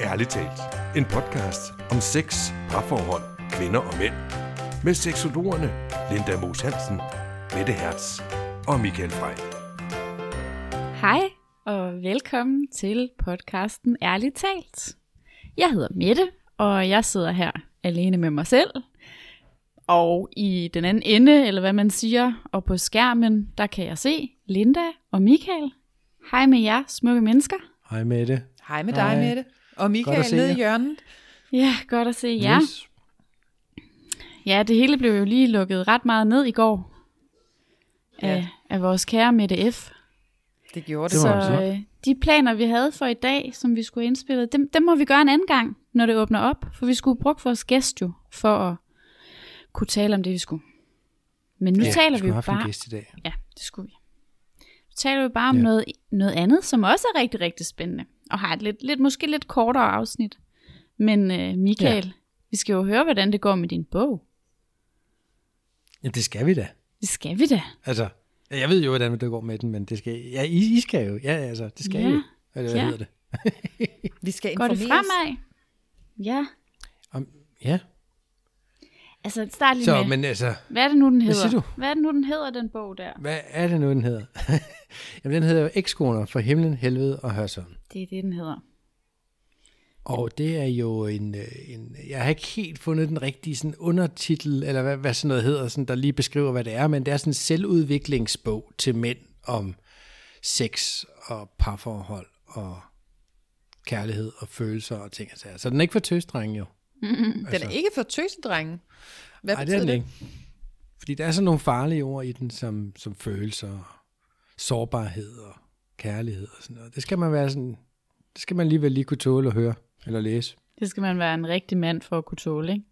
Ærligt talt. En podcast om sex, parforhold, kvinder og mænd. Med seksologerne Linda Moos Hansen, Mette Hertz og Michael Frey. Hej og velkommen til podcasten Ærligt talt. Jeg hedder Mette, og jeg sidder her alene med mig selv. Og i den anden ende, eller hvad man siger, og på skærmen, der kan jeg se Linda og Michael. Hej med jer, smukke mennesker. Hej Mette. Hej med dig, Hej. Mette. Og Godt Michael at se nede i hjørnet. Ja, godt at se jer. Yes. Ja, det hele blev jo lige lukket ret meget ned i går. Ja. Af, af vores kære Mette F. Det gjorde Det Så øh, de planer, vi havde for i dag, som vi skulle indspille, dem, dem må vi gøre en anden gang, når det åbner op. For vi skulle bruge vores gæst jo, for at kunne tale om det, vi skulle. Men nu Ja, taler vi jo haft en bare... gæst i dag. Ja, det skulle vi. Nu taler vi bare om Ja. noget, noget andet, som også er rigtig, rigtig spændende. Og har et lidt, lidt måske lidt kortere afsnit. Men øh, Michael, ja. vi skal jo høre, hvordan det går med din bog. Ja, det skal vi da. Det skal vi da. Altså, jeg ved jo, hvordan det går med den, men det skal, ja, I, I skal jo. Ja, altså, det skal Ja. I jo. Eller hvad Ja. hedder det? Vi skal Går det informeres. fremad? Ja. Om, ja, Altså, start lige så, med, men altså, hvad er det nu, den hedder? siger du? Hvad er det nu, den hedder, den bog der? hvad er det nu, den hedder? Jamen, den hedder jo Ekskoner for himlen, helvede og Hørsholm. Det er det, den hedder. Og det er jo en, øh, en, jeg har ikke helt fundet den rigtige sådan undertitel, eller hvad, hvad sådan noget hedder, sådan, der lige beskriver, hvad det er, men det er sådan en selvudviklingsbog til mænd om sex og parforhold og kærlighed og følelser og ting og sager. Så den er ikke for tøsdrenge jo. Den er ikke for tøsedrenge. Hvad Nej, det er betyder den ikke. Fordi der er sådan nogle farlige ord i den, som, som følelser, sårbarhed og kærlighed og sådan noget. Det skal man være sådan, det skal man alligevel lige kunne tåle at høre eller læse. Det skal man være en rigtig mand for at kunne tåle, ikke?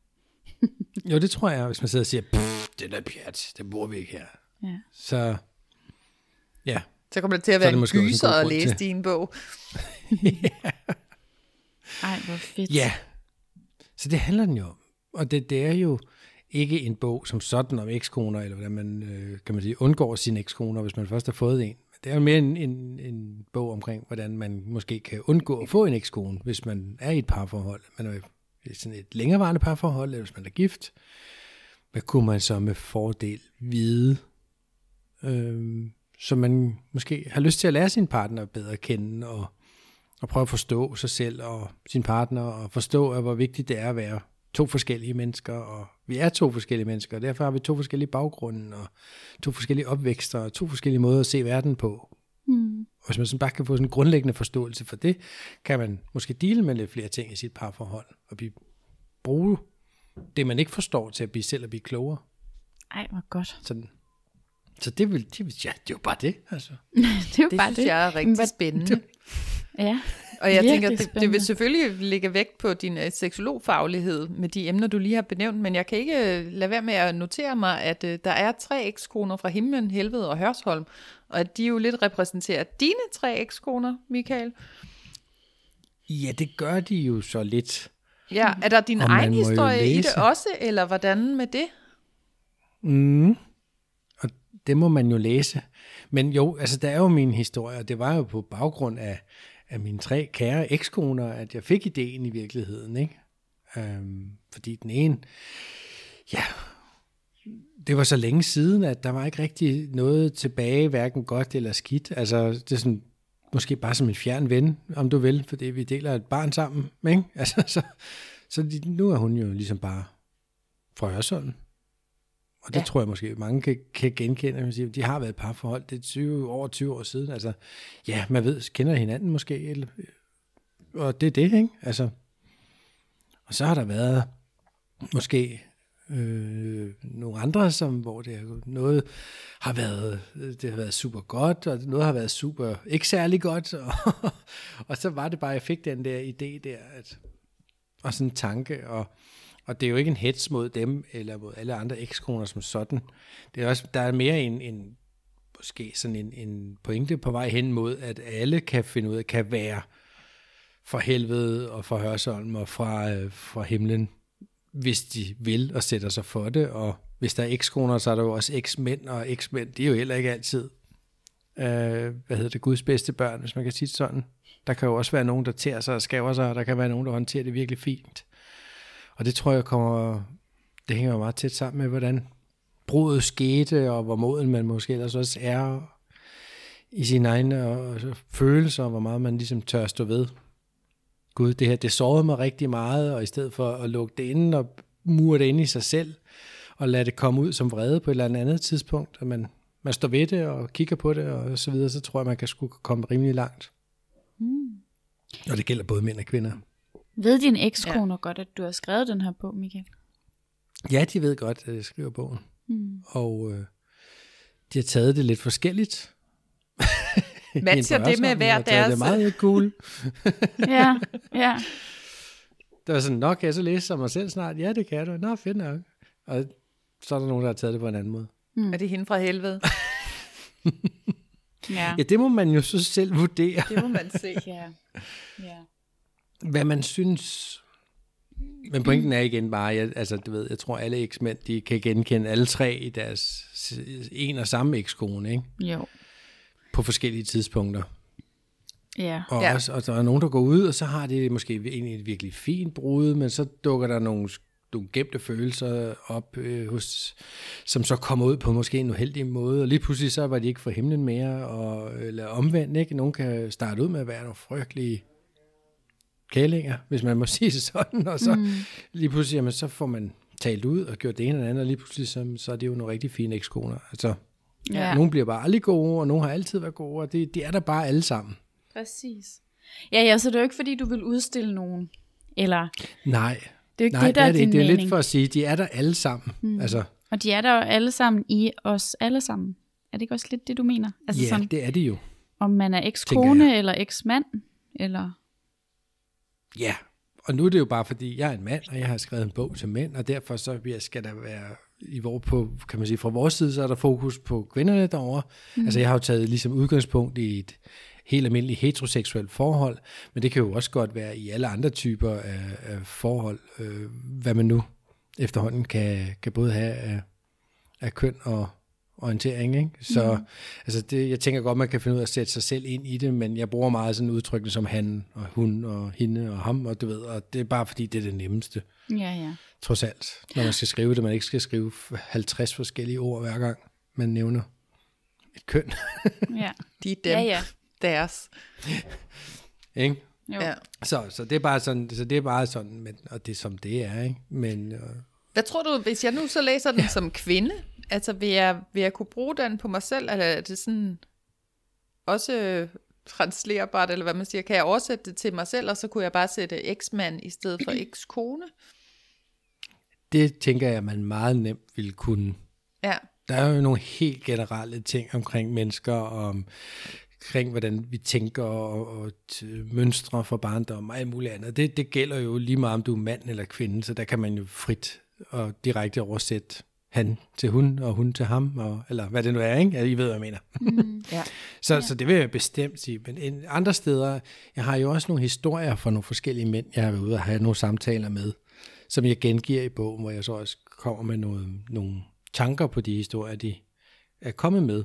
Jo, det tror jeg, hvis man sidder og siger, "Pff, det er da pjat, det bruger vi ikke her. Ja. Så ja, Så kommer det til at Så være en måske også en gyser at læse til. din bog. Ej, hvor fedt. ja. Så det handler den jo om. Og det, det er jo ikke en bog som sådan om ekskoner, eller hvordan man, øh, kan man sige, undgår sine ekskoner, hvis man først har fået en. Det er mere en, en, en bog omkring, hvordan man måske kan undgå at få en ekskone, hvis man er i et parforhold. Man er i sådan et længerevarende parforhold, eller hvis man er gift. Hvad kunne man så med fordel vide, øh, så man måske har lyst til at lære sin partner bedre at kende, og, og prøve at forstå sig selv og sin partner, og forstå, at hvor vigtigt det er at være to forskellige mennesker, og vi er to forskellige mennesker, og derfor har vi to forskellige baggrunde, og to forskellige opvækster, og to forskellige måder at se verden på. Mm. Og hvis man sådan bare kan få sådan en grundlæggende forståelse for det, kan man måske dele med lidt flere ting i sit parforhold, og blive, bruge det, man ikke forstår, til at blive selv og blive klogere. Ej, hvor godt. Sådan. Så det vil, det vil, ja, det er jo bare det, altså. det er jo Det bare synes det. jeg er Men rigtig hvad- spændende. Ja. Og jeg tænker, det, det vil selvfølgelig lægge vægt på din øh, seksologfaglighed med de emner, du lige har benævnt, men jeg kan ikke øh, lade være med at notere mig, at øh, der er tre ekskoner fra himlen, helvede og Hørsholm, og at de jo lidt repræsenterer dine tre ekskoner, Michael. Ja, det gør de jo så lidt. Ja, er der din Og egen historie i det også, eller hvordan med det? Mm. Og det må man jo læse. Men jo, altså der er jo min historie, og det var jo på baggrund af, af mine tre kære ekskoner, at jeg fik ideen i virkeligheden, ikke? Øhm, fordi den ene, ja, det var så længe siden, at der var ikke rigtig noget tilbage, hverken godt eller skidt. Altså, det er sådan, måske bare som en fjern ven, om du vil, fordi vi deler et barn sammen, ikke? Altså, så, så nu er hun jo ligesom bare fra Hørsholm. Og det Ja. tror jeg måske mange kan, kan genkende. Man siger, de har været et parforhold, det er 20, over 20 år siden. Altså, ja, man ved, kender hinanden måske. Eller, og det er det, ikke? Altså, og så har der været måske øh, nogle andre, som, hvor det er noget har været, det har været super godt, og noget har været super ikke særlig godt, og, og så var det bare, at jeg fik den der idé der, at, og sådan en tanke, og, og det er jo ikke en hets mod dem, eller mod alle andre ekskoner som sådan. Det er også, der er mere en, en måske sådan en, en pointe på vej hen mod, at alle kan finde ud af, kan være fra helvede og fra Hørsholm og fra, øh, fra himlen, hvis de vil og sætter sig for det. Og hvis der er ekskoner, så er der jo også eksmænd, og eksmænd, det er jo heller ikke altid øh, hvad hedder det, Guds bedste børn, hvis man kan sige det sådan. Der kan jo også være nogen, der tærer sig og skaver sig, og der kan være nogen, der håndterer det virkelig fint. Og det tror jeg kommer, det hænger jo meget tæt sammen med, hvordan brudet skete, og hvor moden man måske ellers også er i sine egne og, følelser, og hvor meget man ligesom tør stå ved. Gud, det her, det sårede mig rigtig meget, og i stedet for at lukke det inde og mure det inde i sig selv, og lade det komme ud som vrede på et eller andet tidspunkt, at man, man står ved det og kigger på det og så videre, så tror jeg, man kan skulle komme rimelig langt. Mm. Og det gælder både mænd og kvinder. Ved din ekskoner ja. godt, at du har skrevet den her bog, Michael? Ja, de ved godt, at jeg skriver bogen. Mm. Og øh, de har taget det lidt forskelligt. Matcher det med hver deres... Det er meget cool. ja, ja. Det var sådan, nok kan jeg så læse som mig selv snart? Ja, det kan du. Nå, fedt nok. Og så er der nogen, der har taget det på en anden måde. Mm. Er det hende fra helvede? ja. ja, det må man jo så selv vurdere. Det må man se. ja. ja. Hvad man synes... Men pointen er igen bare, jeg, altså du ved, jeg tror alle eksmænd, de kan genkende alle tre i deres en og samme ekskone, ikke? Jo. På forskellige tidspunkter. Ja. Og, ja. Også, og der er nogen, der går ud, og så har de måske egentlig et virkelig fint brud, men så dukker der nogle nogle gemte følelser op, øh, hos, som så kommer ud på måske en uheldig måde, og lige pludselig så var de ikke for himlen mere, og, eller omvendt, ikke? Nogen kan starte ud med at være nogle frygtelige kælinger, hvis man må sige det sådan, og så mm. lige pludselig, jamen, så får man talt ud og gjort det ene og det andet, og lige pludselig så, så er det jo nogle rigtig fine ekskoner. Altså, ja. nogle bliver bare aldrig gode, og nogle har altid været gode, og det, det er der bare alle sammen. Præcis. Ja, ja, så det er jo ikke, fordi du vil udstille nogen, eller... Nej, det er jo ikke Nej, det, der det er, er det. din det er mening. lidt for at sige, de er der alle sammen. Mm. Altså, Og de er der jo alle sammen i os alle sammen. Er det ikke også lidt det, du mener? Altså ja, sådan, det er det jo. om man er ekskone eller eksmand, eller... Ja, og nu er det jo bare fordi, jeg er en mand, og jeg har skrevet en bog til mænd, og derfor så skal der være, i hvor på, kan man sige, fra vores side, så er der fokus på kvinderne derovre. Mm. Altså jeg har jo taget ligesom udgangspunkt i et helt almindeligt heteroseksuelt forhold, men det kan jo også godt være i alle andre typer af, af forhold, øh, hvad man nu efterhånden kan, kan både have af, af køn og orientering. Ikke? Så mm. altså det, jeg tænker godt, man kan finde ud af at sætte sig selv ind i det, men jeg bruger meget sådan udtrykkene som han og hun og hende og ham, og du ved, og det er bare fordi, det er det nemmeste, Ja, ja. trods alt, når man skal skrive det, man ikke skal skrive 50 forskellige ord hver gang, man nævner et køn. ja. De er dem, Ja, ja. deres. ikke? Jo. Ja. Så, så det er bare sådan, så det er bare sådan, men, og det er som det er, ikke? Men øh, Hvad tror du, hvis jeg nu så læser den ja. som kvinde, altså vil jeg, vil jeg kunne bruge den på mig selv, eller er det sådan også translerbart, eller hvad man siger, kan jeg oversætte det til mig selv, og så kunne jeg bare sætte eksmand i stedet for ekskone? det tænker jeg, man meget nemt ville kunne. Ja, Der er jo nogle helt generelle ting omkring mennesker, og omkring hvordan vi tænker og, og mønstre for barndom og alt muligt andet. Det, det gælder jo lige meget, om du er mand eller kvinde, så der kan man jo frit og direkte oversætte han til hun, og hun til ham, og, eller hvad det nu er, ikke? Ja, I ved, hvad jeg mener. ja. Så, ja. så det vil jeg bestemt sige. Men en, andre steder, jeg har jo også nogle historier fra nogle forskellige mænd, jeg har været ude og have nogle samtaler med, som jeg gengiver i bogen, hvor jeg så også kommer med noget, nogle tanker på de historier, de er kommet med.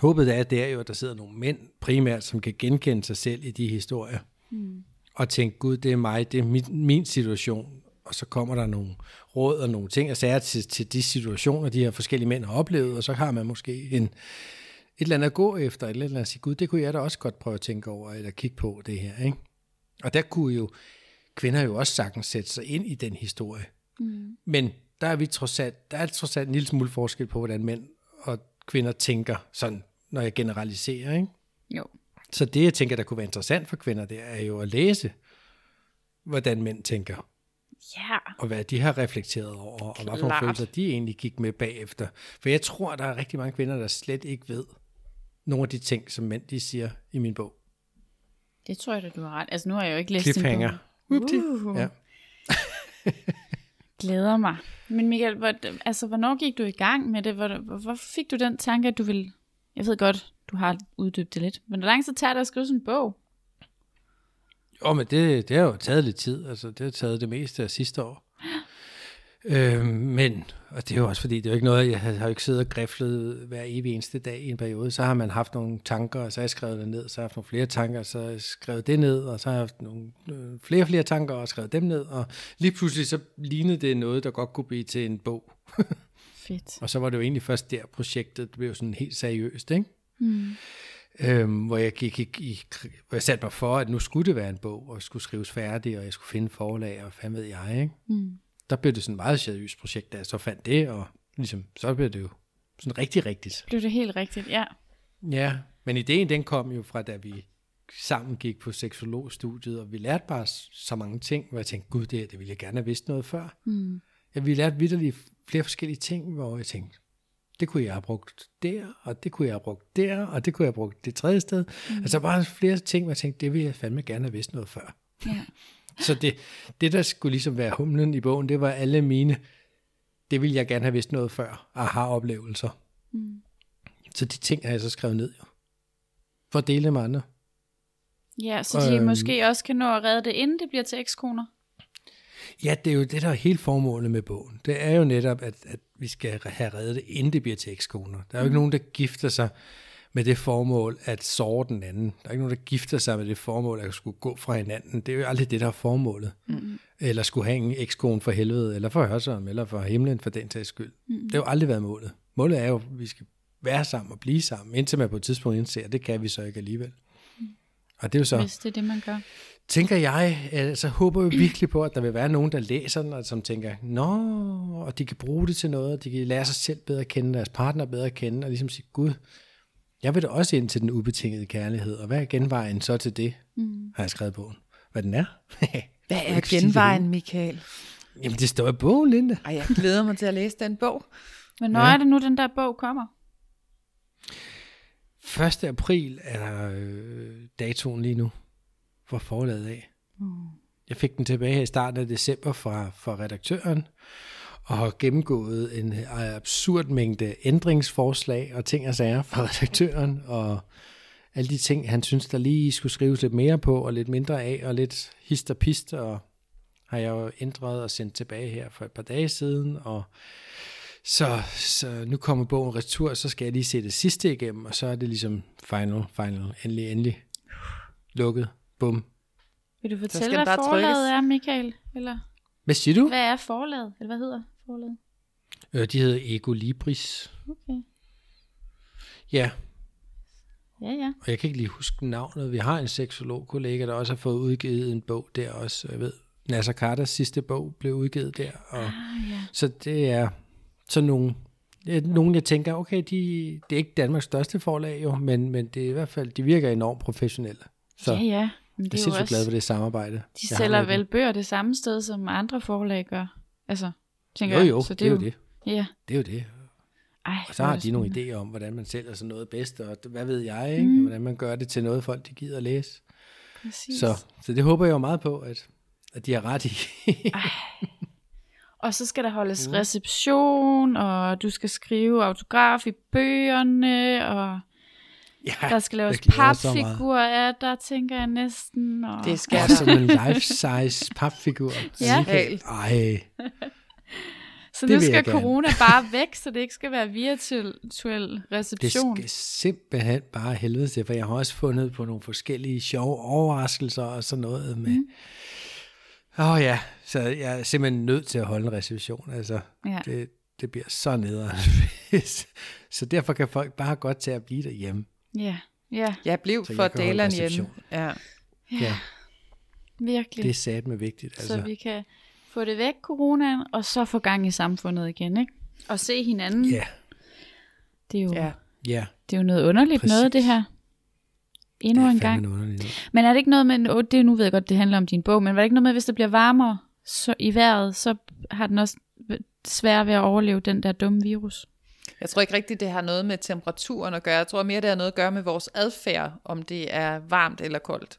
Håbet er, det er jo, at der sidder nogle mænd primært, som kan genkende sig selv i de historier. Mm. Og tænke, gud, det er mig, det er min, min situation. Og så kommer der nogle råd og nogle ting og sager til, til de situationer, de her forskellige mænd har oplevet, og så har man måske en, et eller andet at gå efter, et eller andet at sige, gud, det kunne jeg da også godt prøve at tænke over, eller kigge på det her. Ikke? Og der kunne jo kvinder jo også sagtens sætte sig ind i den historie. Mm. Men der er vi trods alt, der er trods alt en lille smule forskel på, hvordan mænd og kvinder tænker, sådan, når jeg generaliserer. Ikke? Jo. Så det, jeg tænker, der kunne være interessant for kvinder, det er jo at læse, hvordan mænd tænker, Ja. og hvad de har reflekteret over, og hvad for følelser de egentlig gik med bagefter. For jeg tror, der er rigtig mange kvinder, der slet ikke ved nogle af de ting, som mænd de siger i min bog. Det tror jeg da, du har ret. Altså, nu har jeg jo ikke læst din Cliffhanger. bog. Whoopty. Uh. Ja. Glæder mig. Men Michael, hvor, altså, hvornår gik du i gang med det? Hvor, hvor, hvor fik du den tanke, at du ville... Jeg ved godt, du har uddybt det lidt. Men hvor lang tid tager det at skrive sådan en bog? Jo, men det, det har jo taget lidt tid. Altså, det har taget det meste af sidste år. Øh, men, og det er jo også fordi, det er jo ikke noget, jeg har, har jo ikke siddet og griflet hver evig eneste dag i en periode. Så har man haft nogle tanker, og så har jeg skrevet det ned. Så har jeg haft nogle flere tanker, og så har jeg skrevet det ned, og så har jeg haft nogle øh, flere flere tanker, og skrevet dem ned. Og lige pludselig så lignede det noget, der godt kunne blive til en bog. Fedt. Og så var det jo egentlig først der, projektet blev sådan helt seriøst, ikke? Mm. Øhm, hvor jeg gik i, i, hvor jeg satte mig for, at nu skulle det være en bog, og skulle skrives færdig, og jeg skulle finde forlag, og hvad ved jeg, ikke? Mm. Der blev det sådan et meget seriøst projekt, da jeg så fandt det, og ligesom, så blev det jo sådan rigtig rigtigt. Blev det helt rigtigt, ja. Ja, men ideen den kom jo fra, da vi sammen gik på seksologstudiet, og vi lærte bare så mange ting, hvor jeg tænkte, gud, det, her, det ville jeg gerne have vidst noget før. Mm. Ja, vi lærte vidderligt flere forskellige ting, hvor jeg tænkte, det kunne jeg have brugt der, og det kunne jeg have brugt der, og det kunne jeg have brugt det tredje sted. Mm. Altså bare flere ting, hvor jeg tænkte, det ville jeg fandme gerne have vidst noget før. ja. Så det, det, der skulle ligesom være humlen i bogen, det var alle mine, det ville jeg gerne have vidst noget før, aha-oplevelser. Mm. Så de ting har jeg så skrevet ned jo. For at dele med andre. Ja, så de Øhm. måske også kan nå at redde det, inden det bliver til ekskoner. Ja, det er jo det, der er helt formålet med bogen. Det er jo netop, at, at vi skal have reddet det, inden det bliver til ekskoner. Der er jo ikke nogen, der gifter sig med det formål at såre den anden. Der er ikke nogen, der gifter sig med det formål at skulle gå fra hinanden. Det er jo aldrig det, der er formålet. Mm. Eller skulle have en ekskone for helvede, eller for hørsom, eller for himlen for den tages skyld. Mm. Det har jo aldrig været målet. Målet er jo, at vi skal være sammen og blive sammen, indtil man på et tidspunkt indser, at det kan vi så ikke alligevel. Og det er jo så Hvis det er det, man gør. Tænker jeg, altså håber jeg virkelig på, at der vil være nogen, der læser den, og som tænker, nå, og de kan bruge det til noget, og de kan lære sig selv bedre at kende, deres partner bedre at kende, og ligesom sige, gud, jeg vil da også ind til den ubetingede kærlighed, og hvad er genvejen så til det, mm. har jeg skrevet på. Hvad den er? Hvad er genvejen. Michael? Jamen, det står i bogen, Linda. Ej, jeg glæder mig til at læse den bog. Men når Ja. er det nu, den der bog kommer? 1. april er der øh, datoen lige nu for forladet af. Mm. Jeg fik den tilbage her i starten af december fra, fra redaktøren, og har gennemgået en øh, absurd mængde ændringsforslag og ting og sager fra redaktøren, og alle de ting, han synes, der lige skulle skrives lidt mere på, og lidt mindre af, og lidt hist og pist, og har jeg jo ændret og sendt tilbage her for et par dage siden, og så, så nu kommer bogen retur, så skal jeg lige se det sidste igennem, og så er det ligesom final, final, endelig, endelig lukket. Bum. Vil du fortælle, hvad forlaget trykkes. er, Michael? Eller Hvad siger du? hvad er forlaget? Eller hvad hedder forlaget? Øh, de hedder Ego Libris. Okay. Ja, Ja, ja. og jeg kan ikke lige huske navnet. Vi har en seksolog-kollega, der også har fået udgivet en bog der også. Jeg ved, Nasser Carters sidste bog blev udgivet der. Og, Ah, ja. så det er sådan nogle, nogen, jeg tænker, okay, de, det er ikke Danmarks største forlag jo, men, men det er i hvert fald, de virker enormt professionelle. Så Ja, ja. Men det jeg er er jo sindssygt glad for det samarbejde. de jeg sælger vel bøger det samme sted, som andre forlag gør. Altså, tænker Jo, jeg. jo, så det er jo det. Ja. Det er jo det. Ej, Og så er har det de nogle idéer om, hvordan man sælger sådan noget bedst, og hvad ved jeg, ikke? Mm. hvordan man gør det til noget, folk de gider at læse. Præcis. Så, så det håber jeg jo meget på, at, at de har ret i. Og så skal der holdes mm. reception, og du skal skrive autograf i bøgerne, og ja, der skal laves papfigurer af der tænker jeg næsten. Og... Det skal Og der. sådan en life-size papfigur. Ja. Ej, så det nu skal jeg gerne. corona bare væk, så det ikke skal være virtuel det reception. skal simpelthen bare helvede til, for jeg har også fundet på nogle forskellige sjove overraskelser og sådan noget med... Mm. Åh oh, ja, så jeg er simpelthen nødt til at holde en reception. Altså, Ja. det, det bliver så nederen. så derfor kan folk bare godt tage at blive derhjemme. Ja, ja, Jeg blev Så for jeg Dalen hjemme. reception. Ja. Ja, virkelig. det er sat med vigtigt. Så Altså. vi kan få det væk, coronaen, og så få gang i samfundet igen, ikke? Og se hinanden. Ja, Det, er jo, ja. ja. det er jo noget underligt Præcis. noget, det her. Endnu en gang. Men er det ikke noget med, åh, det nu ved jeg godt, det handler om din bog, men var det ikke noget med, hvis det bliver varmere så i vejret, så har den også svært ved at overleve den der dumme virus? Jeg tror ikke rigtigt, det har noget med temperaturen at gøre. Jeg tror mere, det har noget at gøre med vores adfærd, om det er varmt eller koldt.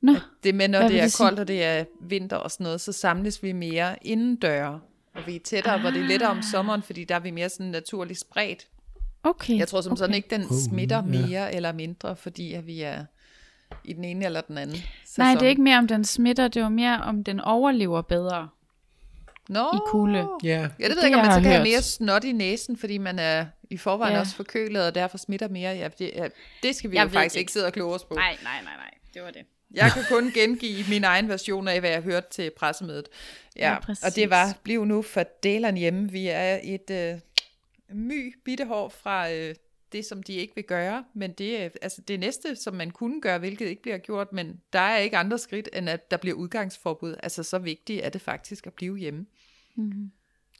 Nå, Det med, når det vil er det sige? koldt, og det er vinter og sådan noget, så samles vi mere indendør. Og vi er tættere, ah. hvor det er lettere om sommeren, fordi der er vi mere sådan naturligt spredt. okay. Jeg tror som okay. sådan ikke, den Uh, smitter ja. mere eller mindre, fordi at vi er i den ene eller den anden sæson. Nej, det er ikke mere om den smitter, det var mere om den overlever bedre. Nå. i kulde. Ja, Ja, det ved Det jeg ikke, om man så kan have hørt. mere snot i næsen, fordi man er i forvejen ja. også forkølet, og derfor smitter mere. Ja, det, ja, det skal vi Jeg jo faktisk det ikke sidde og kloge os på. Nej, nej, nej, nej. Det var det. Jeg kan kun gengive min egen version af, hvad jeg hørte til pressemødet. Ja, Ja, ja præcis. og det var, bliv nu for deleren hjemme. Vi er et øh, my bittehår fra øh, det, som de ikke vil gøre, men det er altså det næste, som man kunne gøre, hvilket ikke bliver gjort, men der er ikke andre skridt, end at der bliver udgangsforbud. Altså så vigtigt er det faktisk at blive hjemme.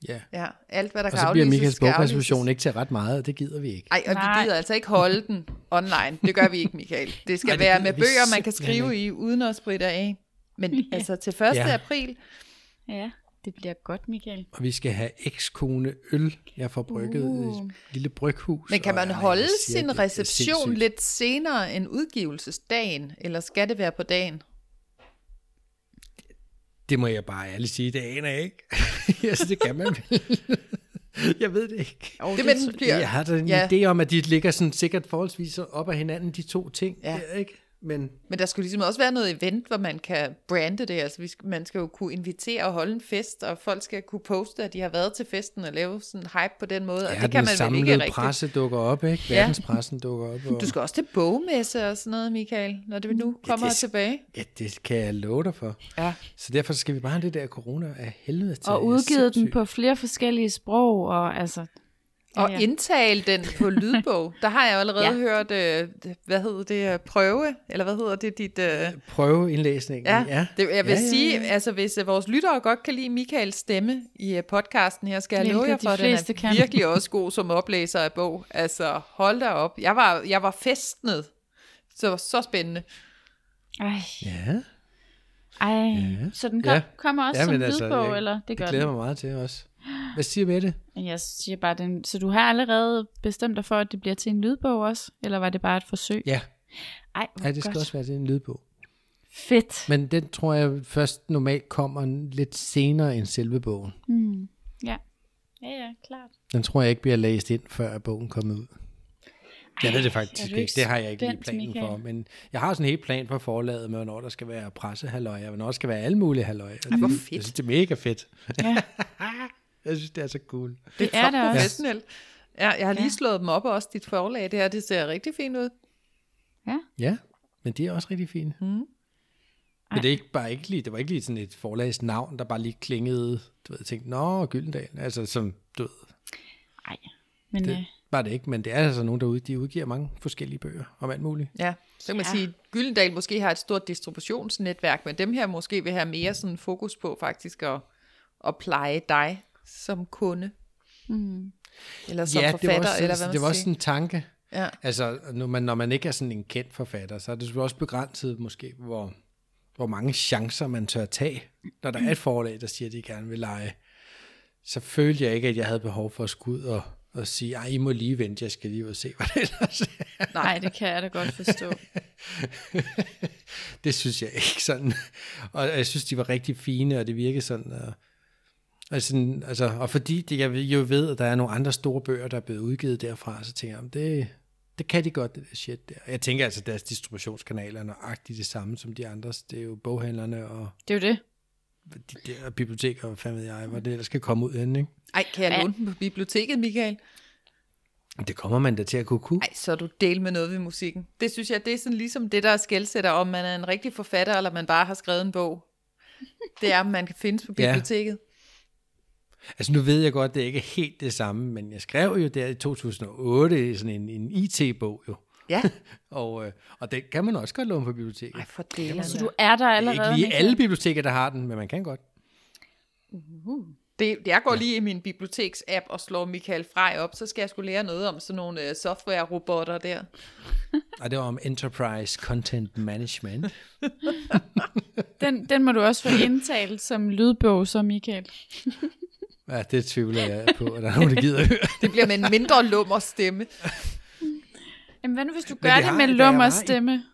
ja. Ja, alt hvad der Og kan så bliver aflyses, Michaels aflyses. ikke til ret meget, og det gider vi ikke. Ej, og Nej. vi gider altså ikke holde den online. Det gør vi ikke, Michael. Det skal Ej, Ej, det være med bøger, man kan skrive i, uden at spritte af. Men altså til 1. Ja. april, Ja, det bliver godt, Michael. Og vi skal have ekskone øl. Jeg får brygget Uh. et lille bryghus. men kan man holde jeg siger sin det, det reception sindssygt. lidt senere end udgivelsesdagen, eller skal det være på dagen? Det må jeg bare ærligt sige, det aner jeg ikke. altså, det kan man vel. jeg ved det ikke. Oh, Det, men, bliver, Jeg har da en ja. idé om, at de ligger sådan sikkert forholdsvis op ad hinanden, de to ting. Ja. Der, ikke? Men men der skulle ligesom også være noget event, hvor man kan brande det. Altså vi skal, man skal jo kunne invitere og holde en fest, og folk skal kunne poste, at de har været til festen og lave sådan en hype på den måde. og ja, det kan man vel ikke samlede rigtig. presse dukker op, ikke? Ja. Verdenspressen dukker op. Og... Du skal også til bogmesse og sådan noget, Michael, når det nu kommer det- det, tilbage. Ja, det kan jeg love dig for. Ja. Så derfor skal vi bare have det der corona af helvede til. Og udgivet den på flere forskellige sprog, og altså... Og ja. indtale den på lydbog. Der har jeg allerede Ja. ja. hørt, øh, hvad hedder det, øh, prøve, eller hvad hedder det, dit... Øh, Prøveindlæsningen. ja, ja. Det, jeg vil Ja, ja, ja, sige, ja. altså hvis øh, vores lyttere godt kan lide Michaels stemme i øh, podcasten her, skal jeg love jer for, at den er kan. virkelig også god som oplæser af bog. Altså, hold da op. Jeg var, jeg var festnet. Så, så spændende. Ej, Ja, ej. Ja. Så den kom, Ja. kommer også Ja, som altså, lydbog, jeg- eller? Det det gør glæder den. mig meget til også. Hvad siger med det? Men Jeg siger bare, den, så du har allerede bestemt dig for, at det bliver til en lydbog også? Eller var det bare et forsøg? Ja, Ej, hvor ja det skal godt. også være til en lydbog. Fedt. Men den tror jeg først normalt kommer lidt senere end selve bogen. Mm. Ja. Ja, ja, klart. Den tror jeg ikke bliver læst ind, før bogen kommer ud. Jeg ved det er faktisk du ikke. Det har jeg ikke lige planen Michael? for. Men jeg har sådan en helt plan for forlaget med, hvornår der skal være pressehalløj, og hvornår der skal være alle mulige halløj. Ej, hvor fedt. Jeg synes, det er mega fedt. Ja, Jeg synes, det er så cool. det er det også. Professionelt. Ja, jeg har lige Ja. slået dem op også, dit forlag. Det her, det ser rigtig fint ud. Ja, men det er også rigtig fint. Mm. Men det er ikke bare ikke lige, det var ikke lige sådan et forlags navn, der bare lige klingede, du ved, jeg tænkte, nå, Gyldendal, altså som, du ved, Ej, men det øh, var det ikke, men det er altså nogen derude, de udgiver mange forskellige bøger om alt muligt. Ja, så kan man Ja. ja. sige, at Gyldendal måske har et stort distributionsnetværk, men dem her måske vil have mere sådan fokus på faktisk at, at pleje dig som kunde. mm, Eller som ja, forfatter, det var også, eller hvad man det var også en tanke. Ja. Altså, når man, når man ikke er sådan en kendt forfatter, så er det selvfølgelig også begrænset måske, hvor, hvor mange chancer man tør tage, når der er et forlag, der siger, at de gerne vil lege. Så følte jeg ikke, at jeg havde behov for at skulle ud og, og sige, ej, I må lige vente, jeg skal lige ud og se, hvad det ellers er. nej, det kan jeg da godt forstå. det synes jeg ikke sådan. Og jeg synes, de var rigtig fine, og det virkede sådan... Og, sådan, altså, og fordi det, jeg jo ved, at der er nogle andre store bøger, der er blevet udgivet derfra, så tænker jeg, det, det kan de godt, det der shit der. Jeg tænker altså, at deres distributionskanaler er nøjagtigt det samme som de andres. Det er jo boghandlerne og Det er jo det. de der biblioteker, hvad fanden ved jeg, hvor det ellers skal komme ud hen, ikke? Ej, kan jeg låne den på biblioteket, Michael? Det kommer man da til at kunne kunne. Ej, så er du del med noget ved musikken. Det synes jeg, det er sådan ligesom det, der skældsætter, om man er en rigtig forfatter, eller man bare har skrevet en bog. Det er, om man kan findes på Ja. biblioteket. Altså nu ved jeg godt, det er ikke helt det samme, men jeg skrev jo der i 2008 sådan en, en IT-bog jo. Ja. Og, øh, og den kan man også godt låne på biblioteket. Ej, for delerne. Så du er der Det er allerede. ikke lige alle biblioteker, der har den, men man kan godt. Det, jeg går lige i min biblioteks-app og slår Michael Frey op, så skal jeg skulle lære noget om sådan nogle uh, software-robotter der. Og det var om Enterprise Content Management. Den, den må du også få indtalt som lydbog, så Michael. Ja, det tvivler jeg på, at der er nogen, der gider at høre. Det bliver med en mindre lummer stemme. Jamen hvad nu, hvis du gør det det, med jeg lummer stemme?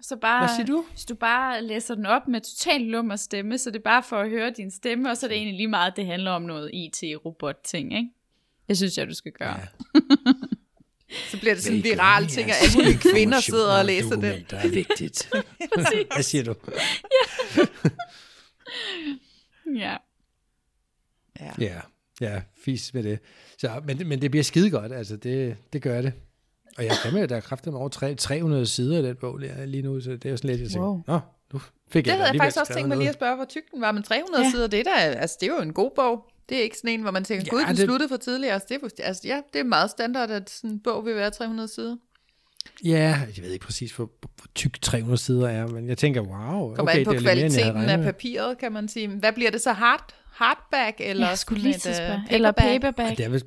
Så bare, Hvad siger du? Hvis du bare læser den op med total lummer stemme, så det er bare for at høre din stemme, og så er det egentlig lige meget, det handler om noget IT-robot-ting, ikke? Det synes jeg, du skal gøre. Ja. Så bliver det sådan en viral ting, at alle mulige kvinder sidder og læser den. Det er vigtigt. Hvad siger du? Ja. Ja, ja, fis med det. Så, men, men det bliver skide godt, altså det, det gør det. Og jeg kan med, der er kraftigt over tre- 300 sider i den bog der, lige nu, så det er jo sådan lidt, jeg tænker, Wow. nå, nu fik Det jeg da havde jeg faktisk også tænkt mig lige at spørge, hvor tyk den var, men 300 Ja. ja. sider, det er, da, altså, det er jo en god bog. Det er ikke sådan en, hvor man tænker, Ja, gud, den det- sluttede for tidligere. Altså, det, er, altså, ja, det er meget standard, at sådan en bog vil være 300 sider. Ja, jeg ved ikke præcis, hvor, hvor tyk 300 sider er, men jeg tænker, wow, Kommer okay, an på det er mere, kvaliteten regnet af papiret, kan man sige. Hvad bliver det så? Hard, hardback eller jeg skulle sådan lige et, øh, spørge. Eller paperback. Ja, det er vel,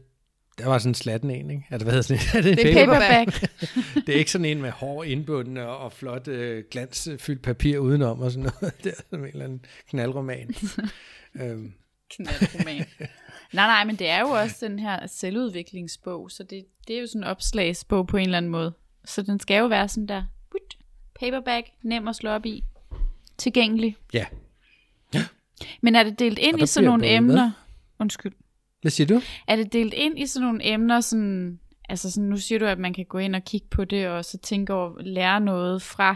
der var sådan en slatten en, ikke? Altså, hvad hedder sådan en? Er det, en Det er paperback? Paperback. Det er ikke sådan en med hård indbunden og, og flot øh, glansfyldt papir udenom og sådan noget. Det er som en eller anden knaldroman. øhm, Knaldroman. nej, nej, men det er jo også den her selvudviklingsbog, så det, det er jo sådan en opslagsbog på en eller anden måde. Så den skal jo være sådan der, put, paperback, nem at slå op i, tilgængelig. ja. Men er det delt ind i sådan nogle både emner? Undskyld. Hvad siger du? Er det delt ind i sådan nogle emner, sådan, altså sådan, nu siger du, at man kan gå ind og kigge på det, og så tænke over, lære noget fra,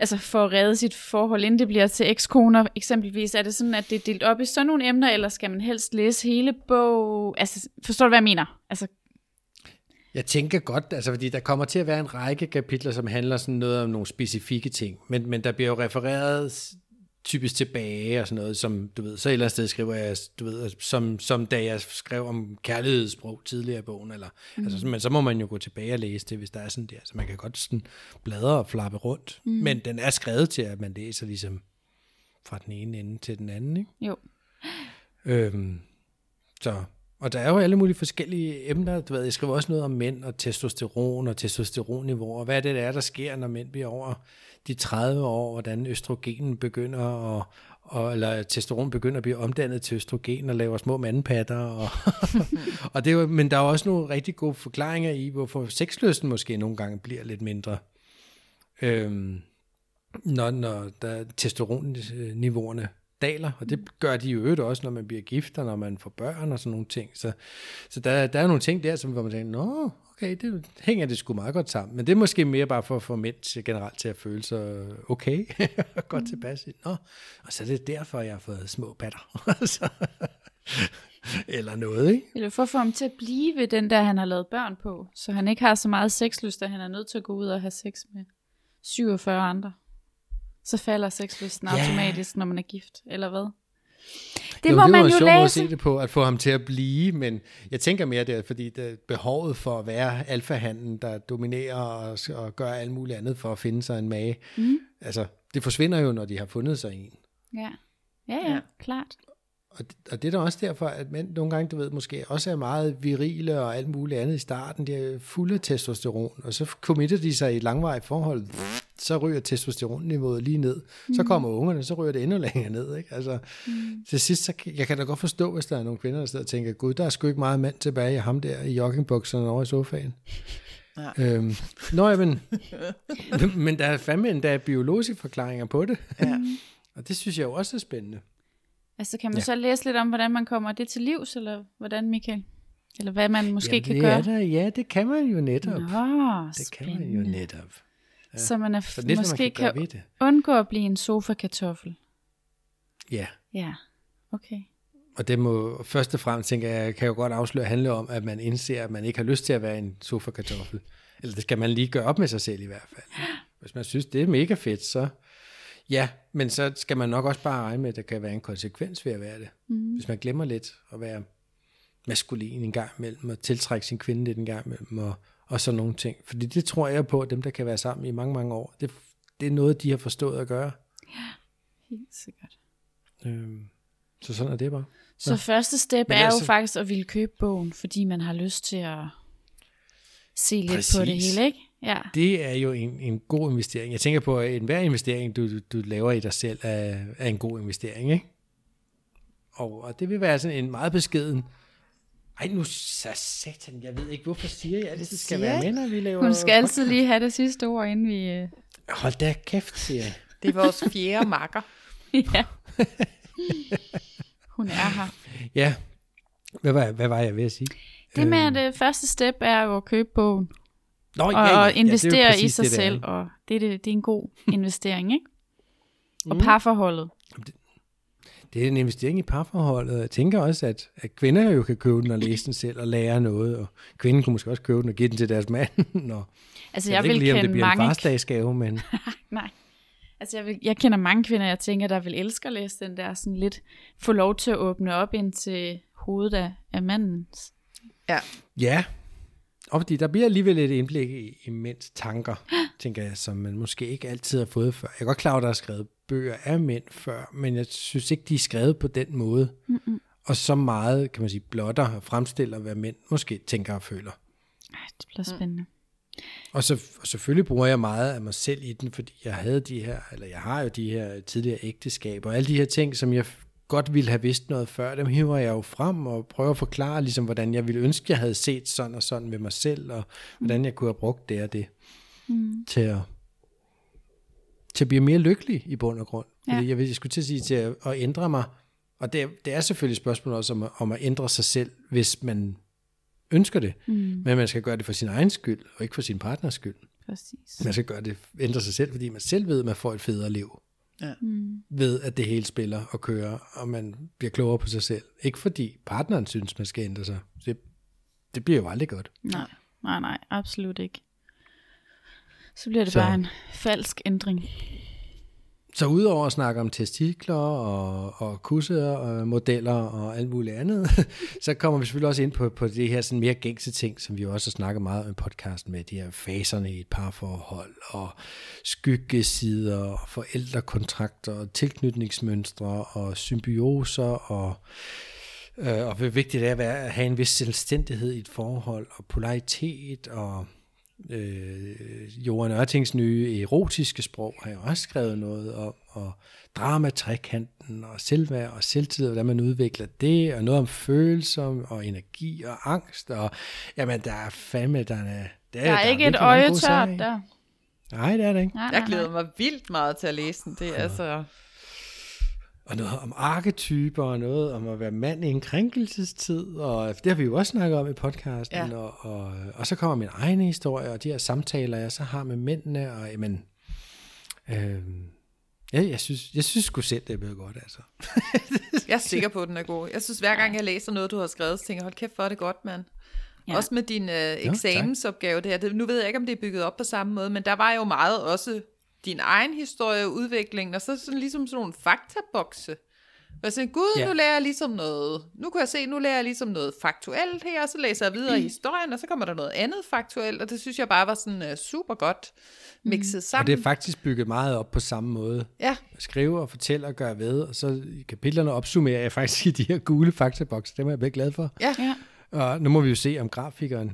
altså for at redde sit forhold, inden det bliver til ekskoner eksempelvis. Er det sådan, at det er delt op i sådan nogle emner, eller skal man helst læse hele bog? Altså, forstår du, hvad jeg mener? Altså, Jeg tænker godt, altså fordi der kommer til at være en række kapitler, som handler sådan noget om nogle specifikke ting, men, men der bliver jo refereret typisk tilbage og sådan noget, som du ved, så et eller andet sted skriver jeg, du ved, som, som da jeg skrev om kærlighedssprog tidligere i bogen, eller, mm. altså, men så må man jo gå tilbage og læse det, hvis der er sådan der, så man kan godt sådan bladre og flappe rundt, mm. men den er skrevet til, at man læser ligesom fra den ene ende til den anden, ikke? jo. Øhm, så, og der er jo alle mulige forskellige emner. Du ved, jeg skriver også noget om mænd og testosteron og testosteronniveau, og hvad det er, der sker, når mænd bliver over de 30 år, hvordan østrogenen begynder at, og, eller testosteron begynder at blive omdannet til østrogen og laver små mandepatter. Og, og det er jo, men der er også nogle rigtig gode forklaringer i, hvorfor sexlysten måske nogle gange bliver lidt mindre. Øhm, når, når der testosteronniveauerne daler, og det gør de jo øvrigt også, når man bliver gift, og når man får børn og sådan nogle ting. Så, så der, der er nogle ting der, som hvor man tænker, nå, okay, det hænger det sgu meget godt sammen. Men det er måske mere bare for at få mænd generelt til at føle sig okay, og godt tilpas. Nå, og så er det derfor, jeg har fået små patter. Eller noget, ikke? Eller for at få ham til at blive ved den der, han har lavet børn på, så han ikke har så meget sexlyst, at han er nødt til at gå ud og have sex med 47 andre. Så falder sexlysten Ja. automatisk, når man er gift, eller hvad? Det jo, må det man jo måde at læse. se det på, at få ham til at blive, men jeg tænker mere det, er, fordi det er behovet for at være alfahanden, der dominerer og, og gør alt muligt andet for at finde sig en mage, Mm. altså det forsvinder jo, når de har fundet sig en. Ja. Ja, ja, Ja. klart. Og, og det er da også derfor, at mænd nogle gange, du ved, måske også er meget virile og alt muligt andet i starten. De er fulde testosteron, og så committer de sig i et langvarigt forhold. Så ryger testosteronniveauet lige ned. Så kommer ungerne, så ryger det endnu længere ned. Ikke? Altså, mm. Til sidst, så, jeg kan da godt forstå, hvis der er nogle kvinder, der sidder og tænker, gud, der er sgu ikke meget mand tilbage i ham der i joggingbukserne over i sofaen. Ja. Øhm, nå, ja, men, men der er fandme endda biologiske forklaringer på det. Ja. Og det synes jeg jo også er spændende. Altså kan man Ja. så læse lidt om, hvordan man kommer det til livs, eller hvordan, Michael? Eller hvad man måske Jamen, kan gøre? Er der, ja, det kan man jo netop. Nå, Det kan man jo netop. Ja. Så man er, Så lidt, måske man kan, kan, det. undgå at blive en sofa-kartoffel. Ja, Ja, okay. og det må først og fremmest, tænker jeg, kan jo godt afsløre, handle om, at man indser, at man ikke har lyst til at være en sofa-kartoffel. Eller det skal man lige gøre op med sig selv i hvert fald. Hvis man synes, det er mega fedt, så ja, men så skal man nok også bare regne med, at der kan være en konsekvens ved at være det. Mm. Hvis man glemmer lidt at være maskulin en gang imellem, og tiltrække sin kvinde lidt en gang imellem, og, og sådan nogle ting. Fordi det tror jeg på, at dem, der kan være sammen i mange, mange år, det, det er noget, de har forstået at gøre. Helt sikkert. Øhm, så sådan er det bare. Så første step Men er altså- jo faktisk at ville købe bogen, fordi man har lyst til at se lidt Præcis. på det hele, ikke? Ja. Det er jo en, en god investering. Jeg tænker på, at enhver investering, du, du laver i dig selv, er, er en god investering, ikke? Og, og det vil være sådan en meget beskeden... Ej, nu så satan, jeg ved ikke, hvorfor siger jeg, at det skal være mænd, når vi laver Hun skal altid podcast? lige have det sidste ord, inden vi... øh, Hold da kæft, siger jeg. Det er vores fjerde makker. ja. Hun er her. Ja, hvad var, hvad var jeg ved at sige? Det med, at det første step er jo at købe bogen. Nå, Og, ja, ja, ja, og det er investere i præcis sig det, det selv. Og det, er det, det er en god investering, ikke? Og Mm. parforholdet. det er en investering i parforholdet. Jeg tænker også, at, at kvinder jo kan købe den og læse den selv og lære noget, og kvinden kunne måske også købe den og give den til deres mand. og Altså, jeg, jeg, ved ikke vil lige, om det kende bliver en mange... farsdagsgave, men Nej. Altså, jeg, vil, jeg kender mange kvinder, jeg tænker, der vil elske at læse den der sådan lidt, få lov til at åbne op ind til hovedet af, af mandens. Ja, ja. Og fordi der bliver alligevel et indblik i, i mænds tanker, tænker jeg, som man måske ikke altid har fået før. Jeg er godt klar over, at der er skrevet bøger af mænd før, men jeg synes ikke, de er skrevet på den måde. Mm-mm. Og så meget, kan man sige, blotter og fremstiller, hvad mænd måske tænker og føler. Ej, det bliver spændende. Og, så, og selvfølgelig bruger jeg meget af mig selv i den, fordi jeg havde de her, eller jeg har jo de her tidligere ægteskaber, og alle de her ting, som jeg godt ville have vidst noget før, dem hiver jeg jo frem og prøver at forklare, ligesom, hvordan jeg ville ønske, jeg havde set sådan og sådan med mig selv, og hvordan jeg kunne have brugt det og det mm. til, at, til at blive mere lykkelig i bund og grund. Ja. Fordi jeg, jeg skulle til at sige til at, at ændre mig, og det, det er selvfølgelig et spørgsmål også om, at- om at ændre sig selv, hvis man ønsker det. Mm. Men man skal gøre det for sin egen skyld, og ikke for sin partners skyld. Præcis. Man skal gøre det, ændre sig selv, fordi man selv ved, at man får et federe liv. Ja. Mm. Ved, at det hele spiller og kører, og man bliver klogere på sig selv. Ikke fordi partneren synes, man skal ændre sig. Det, det bliver jo aldrig godt. Nej, nej, nej, absolut ikke. Så bliver det Så- så. bare en falsk ændring. Så udover at snakke om testikler og, og kusser og modeller og alt muligt andet, så kommer vi selvfølgelig også ind på, på det her sådan mere gængse ting, som vi jo også har snakket meget om i podcasten med, de her faserne i et parforhold, og skyggesider, og forældrekontrakter, og tilknytningsmønstre, og symbioser, og, øh, og hvor vigtigt det er at, at have en vis selvstændighed i et forhold, og polaritet, og øh, Johan Ørtings nye erotiske sprog har jeg også skrevet noget om, og dramatrikanten, og selvværd og selvtillid, hvordan man udvikler det, og noget om følelser, og energi og angst, og jamen, der er fandme, der er, der, Der er ikke et virkelig mange øje tørt der. Nej, det er det ikke. Nej, jeg nej, glæder nej. mig vildt meget til at læse den. Det er altså... Og noget om arketyper, og noget om at være mand i en krænkelsestid, og det har vi jo også snakket om i podcasten, Ja. og, og, og så kommer min egen historie, og de her samtaler, jeg så har med mændene, og jamen, øh, ja, jeg synes, jeg synes sgu selv, det er blevet godt, altså. Jeg er sikker på, at den er god. Jeg synes, hver gang jeg læser noget, du har skrevet, så tænker jeg, hold kæft, hvor er det godt, mand. Ja. Også med din øh, eksamensopgave der. Det, nu ved jeg ikke, om det er bygget op på samme måde, men der var jo meget også din egen historie og udvikling, og så sådan ligesom sådan nogle faktabokse. Og så gud, Ja. nu lærer jeg ligesom noget, nu kan jeg se, nu lærer jeg ligesom noget faktuelt her, og så læser jeg videre i historien, og så kommer der noget andet faktuelt, og det synes jeg bare var sådan uh, super godt mixet Og sammen. det er faktisk bygget meget op på samme måde. Ja, Skrive og fortælle og gøre ved, og så i kapitlerne opsummerer jeg faktisk i de her gule faktabokse, dem er jeg virkelig glad for. ja. Ja. Og nu må vi jo se, om grafikeren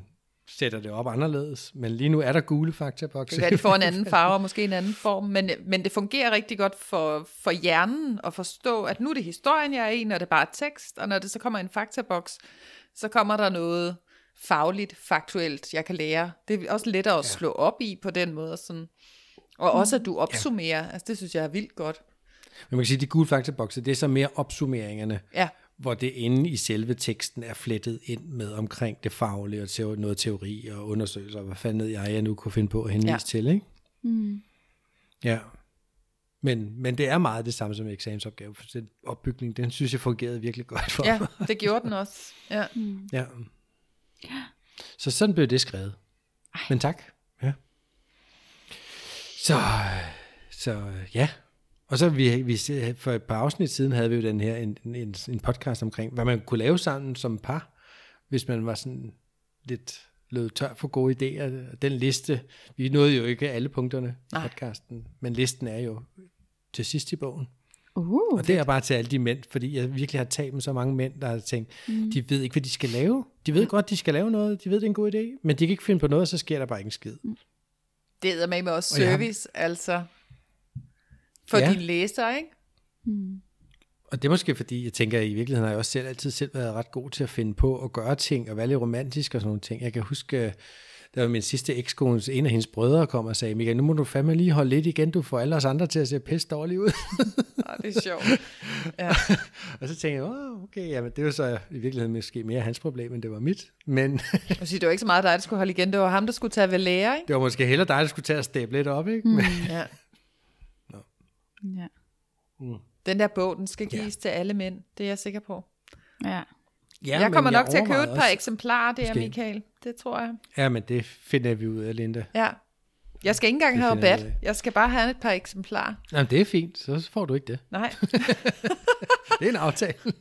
sætter det op anderledes, men lige nu er der gule faktabokse. Det kan være, de får en anden farve og måske en anden form, men, men det fungerer rigtig godt for, for hjernen at forstå, at nu er det historien, jeg er i, når det bare er tekst, og når det så kommer en faktaboks, så kommer der noget fagligt, faktuelt, jeg kan lære. Det er også lettere at slå op i på den måde. Sådan. Og også, at du opsummerer. Altså, det synes jeg er vildt godt. Men man kan sige, at de gule faktabokse, det er så mere opsummeringerne, Ja, hvor det inde i selve teksten er flettet ind med omkring det faglige og teo- noget teori og undersøgelser, og hvad fanden ved jeg, jeg nu kunne finde på at henvise Ja. ja. til, ikke? Mm. Ja. Men, men det er meget det samme som eksamensopgave, for den opbygning, den synes jeg fungerede virkelig godt for ja mig. det gjorde den også. Ja. Ja. Så sådan blev det skrevet. Men tak. Ja. Så, så ja. Og så vi, vi for et par afsnit siden havde vi jo den her en, en, en podcast omkring, hvad man kunne lave sammen som par, hvis man var sådan lidt lød tør for gode idéer. Den liste, vi nåede jo ikke alle punkterne i podcasten, men listen er jo til sidst i bogen. Uh, Og det er bare til alle de mænd, fordi jeg virkelig har talt med så mange mænd, der har tænkt, mm. de ved ikke, hvad de skal lave. De ved godt, de skal lave noget, de ved, det er en god idé, men de kan ikke finde på noget, og så sker der bare ikke en skid. Det er med med også Og jeg har- service, altså. For Ja. dine læsere, ikke? mm. Og det er måske fordi, jeg tænker, at i virkeligheden har jeg også selv altid selv været ret god til at finde på at gøre ting, og være lidt romantisk og sådan nogle ting. Jeg kan huske, der var min sidste ekskones, en af hendes brødre kom og sagde, Michael, nu må du fandme lige holde lidt igen, du får alle os andre til at se pisse dårligt ud. Ah, det er sjovt. Ja. og så tænkte jeg, oh, okay, jamen det var så i virkeligheden måske mere hans problem, end det var mit. Men Jeg sige, det var ikke så meget dig, der skulle holde igen. Det var ham, der skulle tage ved lære, ikke? det var måske heller dig, der skulle tage at stable lidt op, ikke? Mm. Men, Ja. Ja. Mm. Den der bog, den skal gives Ja. ja. til alle mænd. Det er jeg sikker på. Ja. Ja, Ja, jeg kommer nok til at købe et par også- eksemplarer der, Måske. Michael. Det tror jeg. Ja, men det finder vi ud af, Linda. Ja. Jeg skal ikke engang Det have rabat. Jeg skal bare have et par eksemplarer. Jamen, det er fint, så får du ikke det. Nej. Det er en aftale. Jeg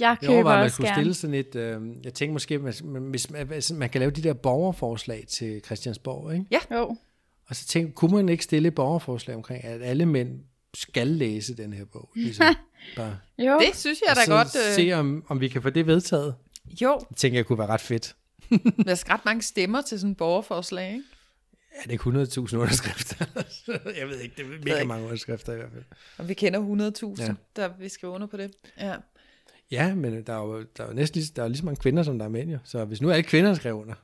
Jeg køber overvejer, man gerne. stille sådan et... Øh, jeg tænker måske, man, hvis man, hvis man kan lave de der borgerforslag til Christiansborg, ikke? Jo. Og så tænk, kunne man ikke stille et borgerforslag omkring, at alle mænd skal læse den her bog? Ligesom, bare. Jo. Det synes jeg da så godt. Øh, se, om, om vi kan få det vedtaget. jo, Det tænker jeg kunne være ret fedt. der skal ret mange stemmer til sådan et borgerforslag, ikke? Er det ikke 100.000 underskrifter? jeg ved ikke, det er mega mange underskrifter i hvert fald. Og vi kender 100.000, Ja. ja. der vi skrive under på det. Ja. Ja, men der er jo, der er jo næsten lige, der er lige så mange kvinder, som der er mænd, jo. Så hvis nu alle kvinder skrev under,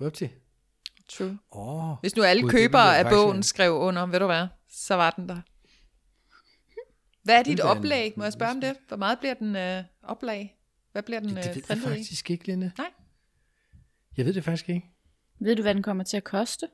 Whoopty. True. Åh, oh, Hvis nu alle det købere af bogen være- skrev under, ved du hvad, så var den der. Hvad er dit ville være en- oplag? Må jeg spørge om det? Hvor meget bliver den øh, oplag? Hvad bliver den det, det øh, ved jeg i? faktisk ikke, Linde. Nej. Jeg ved det faktisk ikke. Ved du, hvad den kommer til at koste?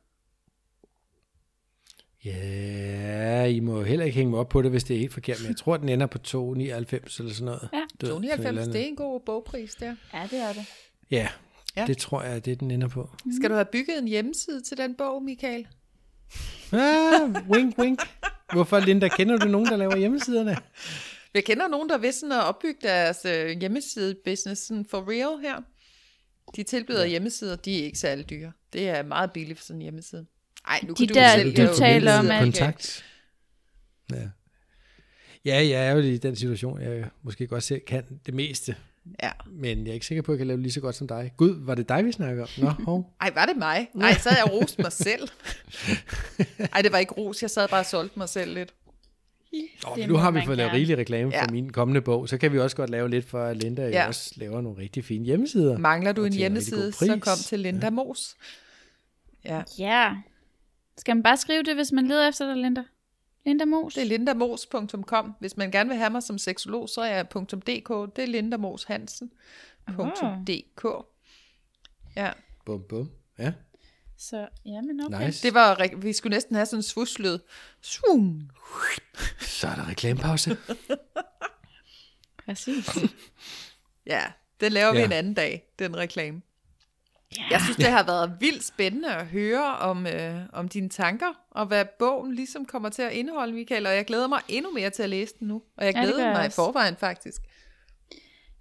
Ja, I må jo heller ikke hænge mig op på det, hvis det er helt forkert, men jeg tror, den ender på 2,99 eller sådan noget. Ja. Du ved, sådan et eller 299, andet. det er en god bogpris der. Ja, det er det. Ja, Ja. det tror jeg, det er den ender på. Skal du have bygget en hjemmeside til den bog, Michael? Ah, wink, wink. Hvorfor, Linda, kender du nogen, der laver hjemmesiderne? Jeg kender nogen, der vil sådan at opbygge deres øh, hjemmeside-business sådan for real her. De tilbyder ja. hjemmesider, de er ikke særlig dyre. Det er meget billigt for sådan en hjemmeside. Ej, nu De kan du der, selv du lave taler om. Kontakt. Ja. Ja, jeg er jo i den situation, jeg måske godt selv kan det meste, Ja. men jeg er ikke sikker på, at jeg kan lave lige så godt som dig. Gud, var det dig, vi snakker om? Nå, hov. Ej, var det mig? Nej, så havde jeg rost mig selv. Ej, det var ikke ros. Jeg sad bare og solgte mig selv lidt. Nå, men nu har vi fået lavet rigelig reklame for Ja. min kommende bog, så kan vi også godt lave lidt for, at Linda ja. Også laver nogle rigtig fine hjemmesider. Mangler du en en hjemmeside, god så kom til Linda ja. Mos. Ja, Ja. Skal man bare skrive det, hvis man leder efter dig, Linda? Linda Mos? det er lindamos.com. Hvis man gerne vil have mig som seksolog, så er jeg .dk. Det er lindamoshansen.dk. Ja, Bum, bum. Ja, Så, jamen okay. nice. det var, vi skulle næsten have sådan en svuslød. Svung. Så er der reklamepause. Præcis. Ja, den laver vi Ja. en anden dag, den reklame. Jeg synes, det har været vildt spændende at høre om, øh, om dine tanker, og hvad bogen ligesom kommer til at indeholde, Michael. Og jeg glæder mig endnu mere til at læse den nu. Og jeg Ja, glæder jeg mig i også. forvejen, faktisk.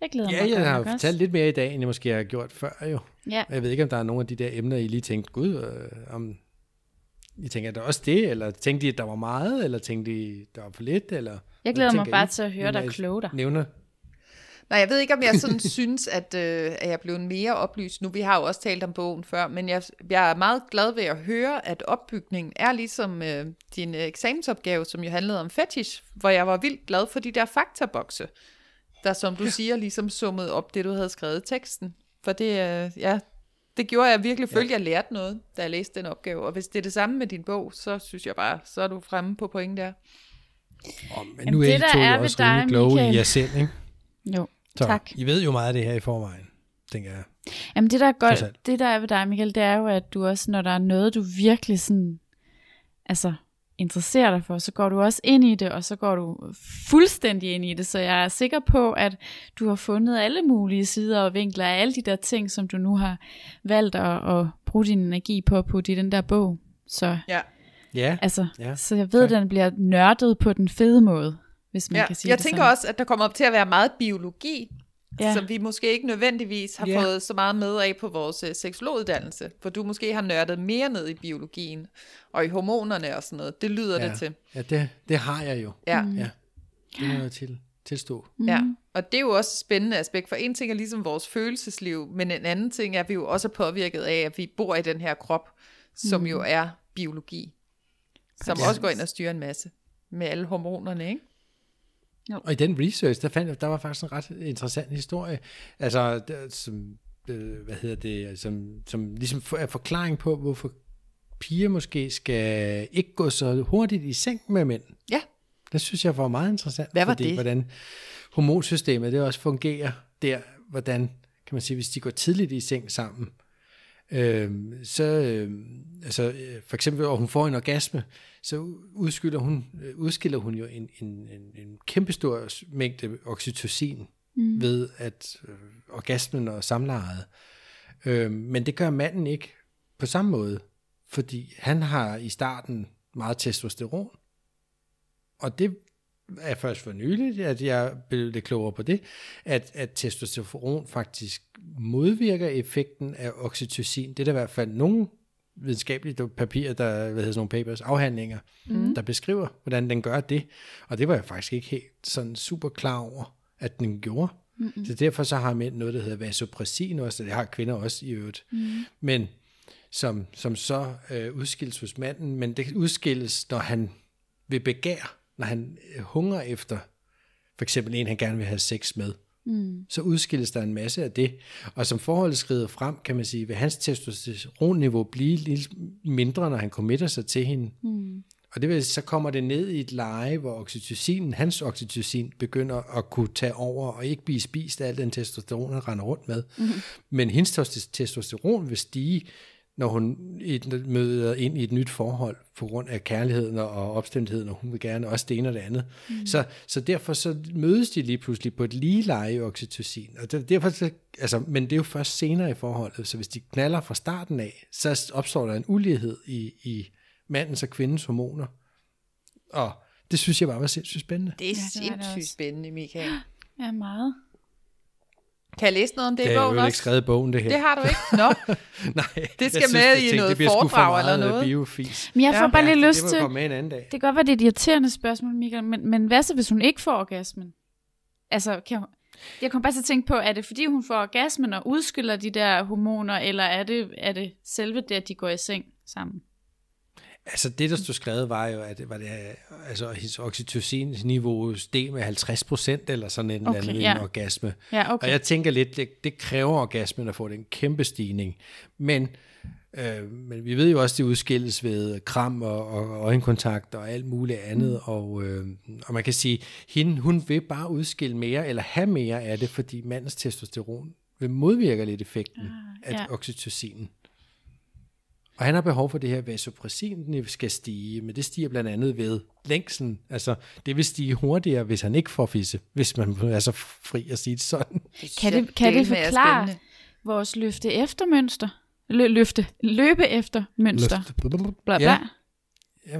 Jeg glæder Ja, mig jeg godt har også. fortalt lidt mere i dag, end jeg måske har gjort før jo. Ja, Jeg ved ikke, om der er nogle af de der emner, I lige tænkte, gud, øh, om I tænker, er der også det? Eller tænkte I, at der var meget? Eller tænkte I, der var for lidt? Eller, jeg glæder mig bare I, til at høre dig I kloge dig. Nævner. Nej, jeg ved ikke, om jeg sådan synes, at, øh, at jeg er blevet mere oplyst nu. Vi har jo også talt om bogen før, men jeg, jeg er meget glad ved at høre, at opbygningen er ligesom øh, din øh, eksamensopgave, som jo handlede om fetish, hvor jeg var vildt glad for de der faktabokse, der som du ja. siger, ligesom summede op det, du havde skrevet i teksten. For det, øh, ja, det gjorde jeg virkelig, følte, jeg lærte noget, da jeg læste den opgave. Og hvis det er det samme med din bog, så synes jeg bare, så er du fremme på point der. Oh, men Jamen, nu er det, I der to er jo ved også dig, kloge i Michael. jer selv, ikke? Jo, Så tak. I ved jo meget af det her i forvejen, tænker jeg. Jamen det der er godt, det der er ved dig, Michael, det er jo, at du også, når der er noget, du virkelig sådan, altså, interesserer dig for, så går du også ind i det, og så går du fuldstændig ind i det, så jeg er sikker på, at du har fundet alle mulige sider og vinkler af alle de der ting, som du nu har valgt at, at bruge din energi på at putte i den der bog. Så, Ja, Ja, altså, Ja, så jeg ved, at den bliver nørdet på den fede måde, hvis man ja. kan sige jeg det tænker sådan. også, at der kommer op til at være meget biologi Ja. som vi måske ikke nødvendigvis har Ja. yeah. fået så meget med af på vores øh, seksologuddannelse, for du måske har nørdet mere ned i biologien og i hormonerne og sådan noget. Det lyder ja. det til. ja det, det har jeg jo. Ja. Mm. Ja, det må jeg til, tilstå. ja. Og det er jo også et spændende aspekt, for en ting er ligesom vores følelsesliv, men en anden ting er, at vi jo også er påvirket af, at vi bor i den her krop, som jo er biologi, som Præcis. også går ind og styrer en masse med alle hormonerne, ikke? Og i den research, der fandt der var faktisk en ret interessant historie, altså, der, som, øh, hvad hedder det, som, som ligesom er forklaring på, hvorfor piger måske skal ikke gå så hurtigt i seng med mænd. Ja. Det synes jeg var meget interessant. Hvad var fordi, det? hvordan hormonsystemet det også fungerer der, hvordan, kan man sige, hvis de går tidligt i seng sammen, øh, så, øh, altså, for eksempel, når hun får en orgasme, så udskiller hun, øh, udskiller hun jo en, en, en, en kæmpestor mængde oxytocin mm. ved at øh, orgasmen og samlejet. Øh, men det gør manden ikke på samme måde, fordi han har i starten meget testosteron, og det er først for nyligt, at jeg blev lidt klogere på det, at, at testosteron faktisk modvirker effekten af oxytocin. Det er der i hvert fald nogle videnskabelige papirer, der, hvad hedder sådan nogle papers, afhandlinger, mm. der beskriver, hvordan den gør det. Og det var jeg faktisk ikke helt sådan super klar over, at den gjorde. Mm-hmm. Så derfor så har mænd noget, der hedder vasopressin også, og det har kvinder også i øvrigt. Mm. Men som, som så øh, udskilles hos manden, men det udskilles, når han vil begære, når han øh, hungrer efter for eksempel en, han gerne vil have sex med. Mm. Så udskilles der en masse af det. Og som forholdet skrider frem, kan man sige, vil hans testosteronniveau blive lidt mindre, når han committer sig til hende. Mm. Og det vil så kommer det ned i et leje, hvor oxytocin, hans oxytocin, begynder at kunne tage over og ikke blive spist af al den testosteron, han render rundt med. Mm. Men hendes testosteron vil stige, når hun møder ind i et nyt forhold på grund af kærligheden og opstemtheden, og hun vil gerne også det ene og det andet. Mm. Så, så derfor så mødes de lige pludselig på et lige leje i oxytocin. Og det, derfor, så, altså, men det er jo først senere i forholdet, så hvis de knaller fra starten af, så opstår der en ulighed i, i mandens og kvindens hormoner. Og det synes jeg bare var sindssygt spændende. Det er ja, det sindssygt spændende, Michael. Ja, meget. Kan jeg læse noget om det, det i bogen også? Det har ikke skrevet bogen, det her. Det har du ikke? Nå. Nej. Det skal med synes, i noget foredrag eller noget. Biofis. Men jeg får ja, bare lige lyst til... Det med en anden dag. Det kan godt være, det er et irriterende spørgsmål, Michael, men, men hvad så, hvis hun ikke får orgasmen? Altså, kan hun, jeg kom bare til at tænke på, er det fordi hun får orgasmen og udskiller de der hormoner, eller er det, er det selve det, at de går i seng sammen? Altså det, der stod skrevet, var jo, at var det, altså, hendes oxytocin-niveau steg med 50 procent, eller sådan en okay, eller anden ja. orgasme. Ja, okay. Og jeg tænker lidt, det, det kræver orgasmen at få den kæmpe stigning. Men, øh, men vi ved jo også, det udskilles ved kram og, og øjenkontakt og alt muligt andet. Mm. Og, øh, og man kan sige, hende, hun vil bare udskille mere, eller have mere af det, fordi mandens testosteron vil modvirke lidt effekten ah, af ja. oxytocinen. Og han har behov for det her vasopressin, den skal stige, men det stiger blandt andet ved længsen. Altså, det vil stige hurtigere, hvis han ikke får fisse, hvis man er så fri at sige det sådan. Kan det, kan det forklare vores løfte efter mønster? Lø, løfte, løbe efter mønster. Løfte. Bla, bla. Ja. ja.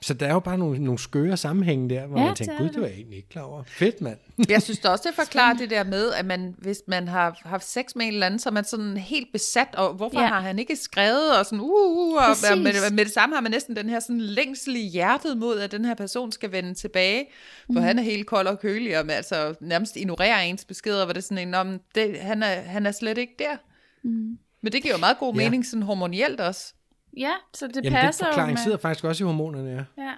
Så der er jo bare nogle, nogle skøre sammenhænge der, hvor ja, man tænker, gud, det var jeg egentlig ikke klar over. Fedt, mand. jeg synes da også, det forklarer det der med, at man, hvis man har haft sex med en eller anden, så er man sådan helt besat, og hvorfor ja. har han ikke skrevet, og sådan, uh, uh, uh og med, med det samme har man næsten den her sådan længsel i hjertet mod, at den her person skal vende tilbage, for mm. han er helt kold og kølig, og med, altså nærmest ignorerer ens beskeder, hvor det er sådan en, om det, han, er, han er slet ikke der. Mm. Men det giver jo meget god mening, ja. sådan hormonielt også. Ja, så det Jamen, passer den forklaring med... sidder faktisk også i hormonerne, ja. Ja,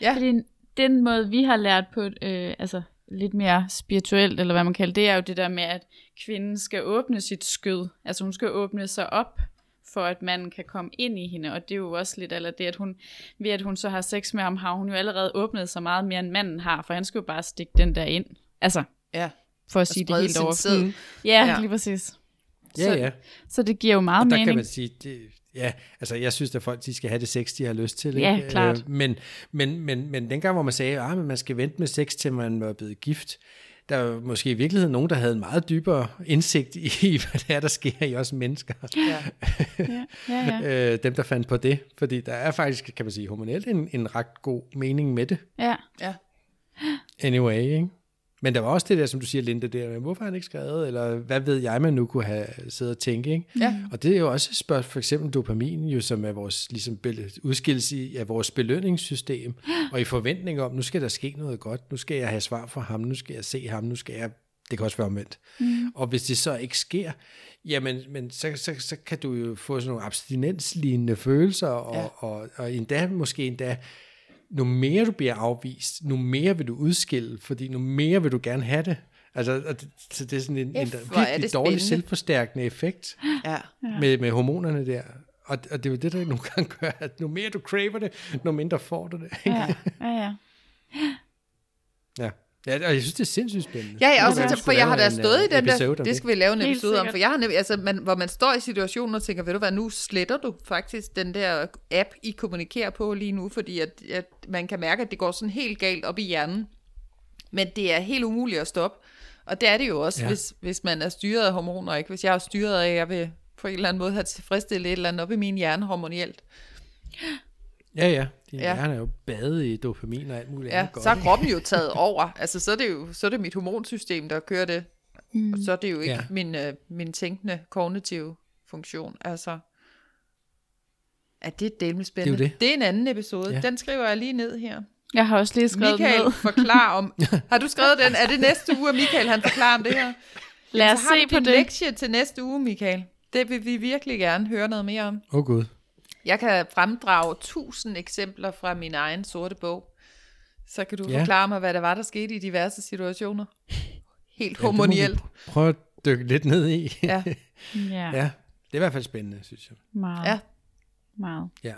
ja. fordi den måde, vi har lært på, øh, altså lidt mere spirituelt, eller hvad man kalder det, er jo det der med, at kvinden skal åbne sit skød. Altså hun skal åbne sig op, for at man kan komme ind i hende, og det er jo også lidt, eller det, at hun, ved at hun så har sex med ham, har hun jo allerede åbnet sig meget mere, end manden har, for han skal jo bare stikke den der ind. Altså, ja. for at sige det helt over. Ja, ja, lige præcis. Ja, så, ja. Så det giver jo meget og der mening. kan man sige, det, Ja, altså jeg synes, at folk de skal have det sex, de har lyst til. Ja, ikke? klart. Øh, men, men, men, men dengang, hvor man sagde, at ah, man skal vente med sex, til man var blevet gift, der var måske i virkeligheden nogen, der havde en meget dybere indsigt i, hvad det er, der sker i os mennesker. Ja. ja, ja, ja. øh, dem, der fandt på det. Fordi der er faktisk, kan man sige, hormonelt en, en ret god mening med det. Ja. ja. Anyway, ikke? Men der var også det der, som du siger, Linda, der, hvorfor har han ikke skrevet, eller hvad ved jeg, man nu kunne have siddet og tænke, ikke? Ja. Og det er jo også et spørgsmål, for eksempel dopamin, jo, som er vores ligesom, udskillelse af vores belønningssystem, og i forventning om, nu skal der ske noget godt, nu skal jeg have svar fra ham, nu skal jeg se ham, nu skal jeg, det kan også være omvendt. Mm. Og hvis det så ikke sker, jamen, men så, så, så kan du jo få sådan nogle abstinenslignende følelser, og, ja. og, og endda, måske endda, nu mere du bliver afvist, nu mere vil du udskille, fordi nu mere vil du gerne have det. Altså, det, så det er sådan en, en virkelig dårlig selvforstærkende effekt ja. med, med hormonerne der. Og, og det er jo det, der nogle gange gør, at nu mere du craver det, nu mindre får du det. Ja, ja, ja. ja. Ja, og jeg synes, det er sindssygt spændende. Ja, kunne også, altså, for jeg har da en, stået øh, i den der, det skal vi lave en episode om, for jeg har nemlig, altså, man, hvor man står i situationen og tænker, ved du hvad, nu sletter du faktisk den der app, I kommunikerer på lige nu, fordi at, at man kan mærke, at det går sådan helt galt op i hjernen. Men det er helt umuligt at stoppe. Og det er det jo også, Ja. ja. hvis, hvis man er styret af hormoner, ikke? Hvis jeg er styret af, at jeg vil på en eller anden måde have tilfredsstillet et eller andet op i min hjerne hormonielt. Ja, ja. Din Ja. hjerne er jo badet i dopamin og alt muligt Ja, andet godt. så er kroppen jo taget over. Altså, så er det jo så er det mit hormonsystem, der kører det. Mm. Og så er det jo ikke Ja. min, øh, min tænkende kognitive funktion. Altså, at det er delvis spændende. Det er jo det. det er en anden episode. Ja. Den skriver jeg lige ned her. Jeg har også lige skrevet Michael ned. forklarer om... Har du skrevet den? Er det næste uge, at Michael han forklarer om det her? Lad os så har se du på det. lektie til næste uge, Michael. Det vil vi virkelig gerne høre noget mere om. Åh oh, gud. Jeg kan fremdrage tusind eksempler fra min egen sorte bog. Så kan du Ja. forklare mig, hvad der var, der skete i diverse situationer. Helt Ja, hormonielt. Prøv at dykke lidt ned i. Ja. Ja, ja, det er i hvert fald spændende, synes jeg. meget. Ja. meget. Ja.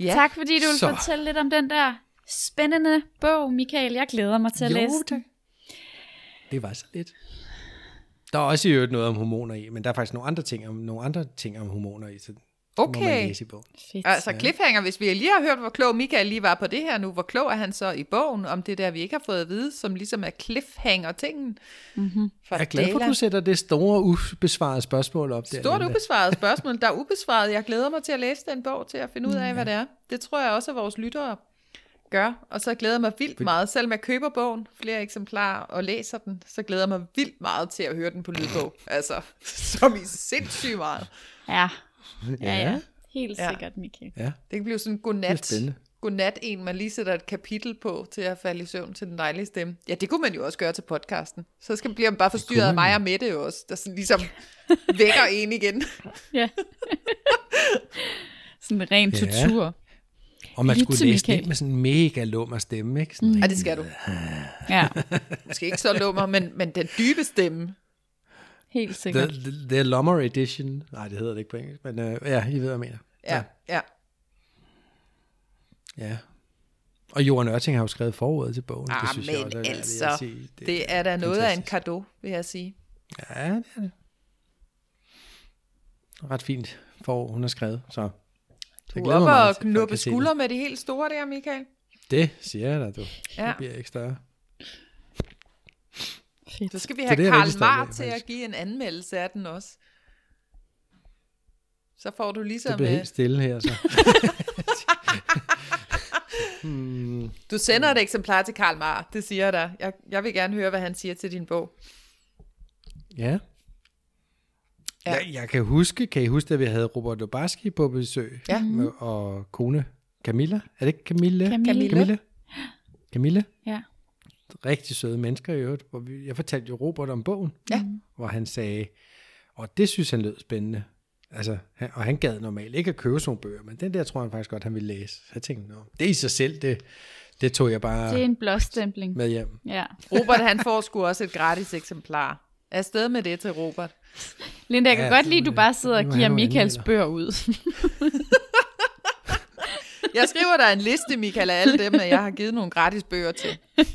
ja. Tak fordi du vil Så. fortælle lidt om den der spændende bog, Michael. Jeg glæder mig til at Jo, læse den. Det var så lidt. Der er også i øvrigt noget om hormoner i, men der er faktisk nogle andre ting om, nogle andre ting om hormoner i, så det må man Okay. læse i bogen. Fedt. Altså cliffhanger, hvis vi lige har hørt, hvor klog Michael lige var på det her nu, hvor klog er han så i bogen om det der, vi ikke har fået at vide, som ligesom er cliffhanger-tingen? Mm-hmm. Jeg er glad for, at du sætter det store, ubesvarede spørgsmål op der. Stort ubesvaret spørgsmål. Der er ubesvaret. Jeg glæder mig til at læse den bog, til at finde ud af, hvad det er. Det tror jeg også, at vores lyttere gør. Og så glæder jeg mig vildt meget. Selvom jeg køber bogen, flere eksemplarer, og læser den, så glæder jeg mig vildt meget til at høre den på lydbog. Altså, som i sindssygt meget. Ja. ja, ja. Ja. Helt sikkert, Michael. Ja, Det kan blive sådan en det er godnat. spændende. Godnat en, man lige sætter et kapitel på til at falde i søvn til den dejlige stemme. Ja, det kunne man jo også gøre til podcasten. Så skal, bliver man bare forstyrret af mig og Mette jo også, der sådan ligesom vækker en igen. Ja. Sådan en ren Ja. tortur. Og man skulle Michael. det med sådan en mega lummer stemme, ikke? Sådan, Ja, det skal du. Ja, Måske ikke så lummer, men, men den dybe stemme. helt the, sikkert. the, the Lummer Edition. Nej, det hedder det ikke på engelsk, men uh, ja, I ved, hvad jeg mener. Ja, ja. Ja. Og Johan Ørting har jo skrevet forordet til bogen. Ah, det synes jeg men også er værd altså, at sige. Det er da noget af en kado, vil jeg sige. Ja, det er det. Ret fint forår, hun har skrevet, så... Du er oppe og knuppe skulder med de helt store der, Michael. Det. det siger jeg da, du. Ja. Det bliver ikke større. Så skal vi have det Karl Mar til at give en anmeldelse af den også. Så får du Det ligesom... bliver øh, helt stille her, så. hmm, Du sender et eksemplar til Karl Mar, det siger jeg dig. Jeg, jeg vil gerne høre, hvad han siger til din bog. ja. Ja. Jeg, jeg kan huske, kan I huske, at vi havde Robert Obarski på besøg? Ja. Med, og kone Camilla. Er det ikke Camille? Camille. Camille? Camille? Ja. Rigtig søde mennesker i øvrigt. Hvor vi, jeg fortalte jo Robert om bogen, Ja. hvor han sagde, og det synes han lød spændende. Altså, han, og han gad normalt ikke at købe sådan nogle bøger, men den der tror han faktisk godt, han ville læse. Så jeg tænkte, Nå, det i sig selv, det, det tog jeg bare Det er en blåstempling. med hjem. Ja. Robert, han får sgu også et gratis eksemplar. Afsted med det til Robert. Linda, jeg kan Ja, godt lide, at du bare sidder og giver Michaels bøger ud. Jeg skriver dig en liste, Michael, af alle dem, at jeg har givet nogle gratis bøger til. Jeg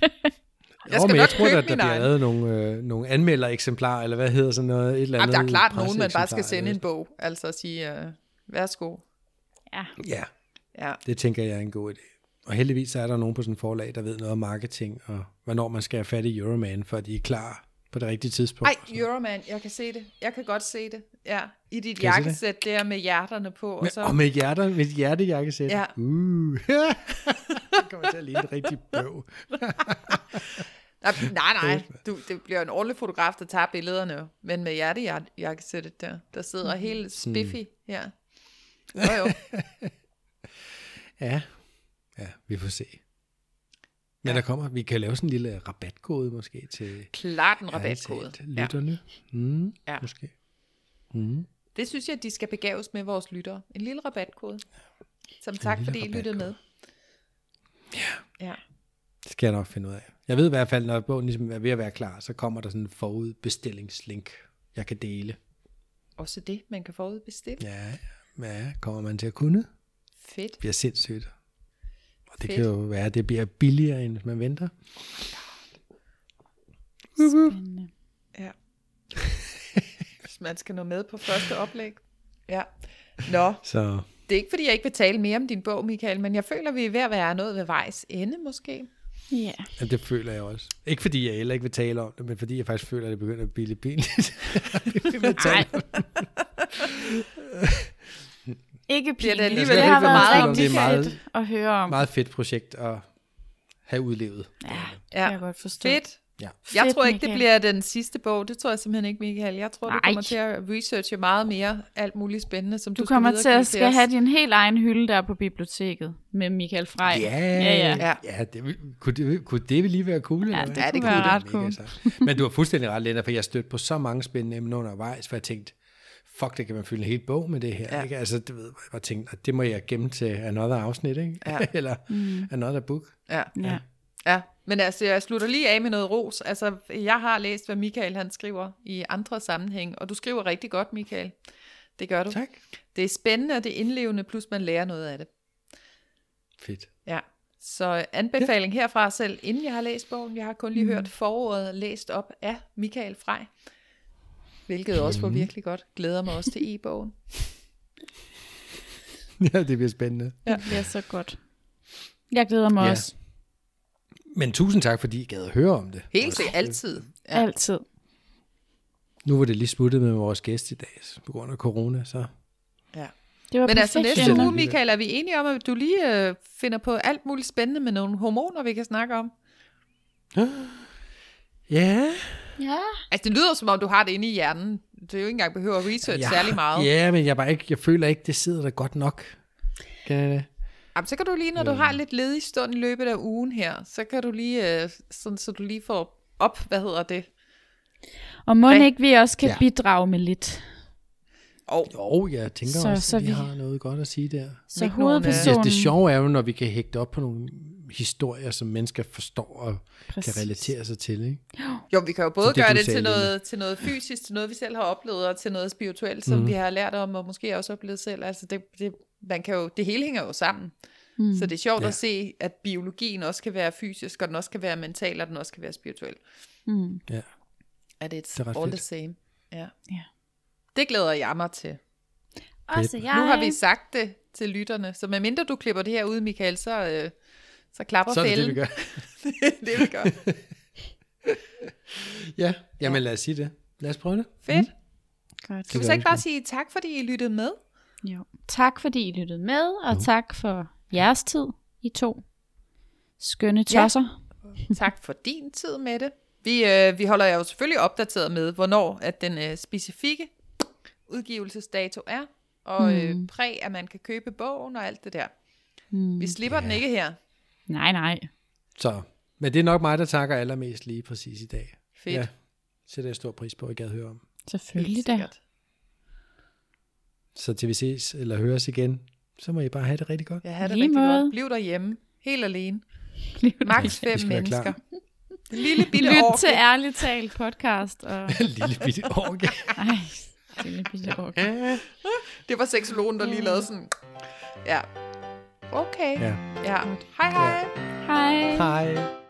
skal men jeg nok tror, købe at der min bliver lavet nogle, øh, nogle anmeldereksemplarer, eller hvad hedder sådan noget? Et eller Jamen, andet der er klart nogen, man bare skal sende en bog. Altså at sige, øh, værsgo. ja. Ja, Ja. det tænker jeg er en god idé. Og heldigvis så er der nogen på sådan en forlag, der ved noget om marketing, og hvornår man skal have fat i Euroman, for at de er klar på det rigtige tidspunkt. Ej, Euroman, jeg kan se det. Jeg kan godt se det. Ja, i dit Kan jakkesæt der med hjerterne på. Og så... og med hjerter, med hjertejakkesæt. Ja. Uh. det kommer til at ligne et rigtig bøv. Nej, nej, nej. Du, det bliver en ordentlig fotograf, der tager billederne. Men med hjertejakkesættet der, der sidder Mm. helt spiffy her. Jo, jo. Ja. ja, vi får se. Men der kommer, vi kan lave sådan en lille rabatkode måske til Klart en rabatkode. talt Ja. lytterne. Mm, Ja. Måske. Mm. Det synes jeg, de skal begaves med vores lyttere. En lille rabatkode. Som tak, lille fordi I lyttede med. rabatkode. Ja. Det skal jeg nok finde ud af. Jeg ved i hvert fald, når bogen ligesom er ved at være klar, så kommer der sådan en forudbestillingslink, jeg kan dele. Også det, man kan forudbestille. Ja, ja, kommer man til at kunne. Fedt. Det bliver sindssygt. Det Fedt. kan jo være, at det bliver billigere, end hvis man venter. Spændende. Ja. Hvis man skal nå med på første oplæg. Ja. Nå, Så det er ikke fordi, jeg ikke vil tale mere om din bog, Michael, men jeg føler, vi er ved at være noget ved vejs ende, måske. Ja. ja, det føler jeg også. Ikke fordi jeg heller ikke vil tale om det, men fordi jeg faktisk føler, at det begynder at blive lidt pinligt. Nej. Ikke Bliver det pinligt. alligevel det har være været om, rigtig det er meget- fedt at høre om. Meget fedt projekt at have udlevet. Ja, det Ja. kan jeg godt forstå. Fedt. Ja. Jeg Fedt, tror ikke, det Michael. bliver den sidste bog. Det tror jeg simpelthen ikke, Michael. Jeg tror, du Nej. kommer til at researche meget mere alt muligt spændende, som du, Du skal kommer til at skal have din helt egen hylde der på biblioteket med Michael Frey. Ja, ja, ja. Ja. ja det, vil- kunne, det, kunne det lige være cool? Ja, eller det hvad? kunne det være kunne ret Mega cool. Men du har fuldstændig ret, Lennart, for jeg stødte på så mange spændende emner undervejs, for jeg tænkte, fuck, det kan man fylde en hel bog med det her. Ja. Ikke? Altså, du ved, jeg bare tænkte, at det må jeg gemme til another afsnit, ikke? Ja. eller Mm. another book. Ja. Ja. ja, men altså, jeg slutter lige af med noget ros. Altså, jeg har læst, hvad Michael han skriver i andre sammenhæng, og du skriver rigtig godt, Michael. Det gør du. Tak. Det er spændende, og det er indlevende, plus man lærer noget af det. Fedt. Ja. Så anbefaling ja. herfra selv, inden jeg har læst bogen. Jeg har kun lige mm. hørt forordet læst op af Michael Frey. Hvilket også var virkelig godt. Glæder mig også til e-bogen. Ja, det bliver spændende. Det bliver så godt. Jeg glæder mig Ja. også. Men tusind tak, fordi I gad at høre om det. Helt sikkert altid. Ja. Altid. Nu var det lige smuttet med vores gæst i dag, på grund af corona, så... Ja. Det var Men altså perfekt, næste Jenna. uge, Michael, er vi enige om, at du lige øh, finder på alt muligt spændende med nogle hormoner, vi kan snakke om? Ja. Ja. Altså, det lyder som om, du har det inde i hjernen. Du er jo ikke engang behøver at research jeg, særlig meget. Ja, men jeg, bare ikke, jeg føler ikke, det sidder der godt nok. Kan jeg det? Jamen, så kan du lige, når du Øhm. har lidt ledig stund i løbet af ugen her, så kan du lige, øh, sådan, så du lige får op, hvad hedder det? Og må ikke vi også kan Ja. bidrage med lidt. Og Jo, jeg tænker Så- så, også, så at vi, vi- har noget godt at sige der. Så øh, hovedpersonen... Det, det sjove er jo, når vi kan hægte op på nogle historier, som mennesker forstår og Præcis. kan relatere sig til. Ikke? Jo, vi kan jo både det, gøre det til noget, til noget fysisk, til noget, vi selv har oplevet, og til noget spirituelt, som mm. vi har lært om, og måske også oplevet selv. Altså det, det, man kan jo, det hele hænger jo sammen. Mm. Så det er sjovt ja. At se, at biologien også kan være fysisk, og den også kan være mental, og den også kan være spirituel. Mm. Ja. At it's Det er all fedt. the same. Ja. Ja. Det glæder jeg mig til. Også jeg. Nu har vi sagt det til lytterne, så medmindre du klipper det her ud, Michael, så, øh, så klapper Så er det det, fælden. vi gør. det vi gør. Ja, jamen lad os sige det. Lad os prøve det. Fedt. Godt. Skal vi så ikke bare sige tak, fordi I lyttede med? Jo. Tak fordi I lyttede med, og tak for jeres tid, I to skønne Ja. tosser. Tak for din tid med det. Vi, øh, vi holder jer jo selvfølgelig opdateret med, hvornår at den øh, specifikke udgivelsesdato er, og øh, præg, at man kan købe bogen og alt det der. Mm. Vi slipper den ikke her. Nej, nej. Så, men det er nok mig, der takker allermest lige præcis i dag. Fedt. Ja, sætter jeg stor pris på, at I gad høre om. Selvfølgelig da. Så til vi ses eller høres igen, så må I bare have det rigtig godt. Ja, have det Lige rigtig måde. godt. Bliv derhjemme. Helt alene. Lyt Max fem mennesker. En lille bitte orke. til Ærligt Talt podcast. Og... Lille bitte orke. Ej, lille bitte orke. Det var seksologen, der lige lavede sådan... Ja. Okay. Ja. Ja. Hej hej. Ja. Hej. Hej.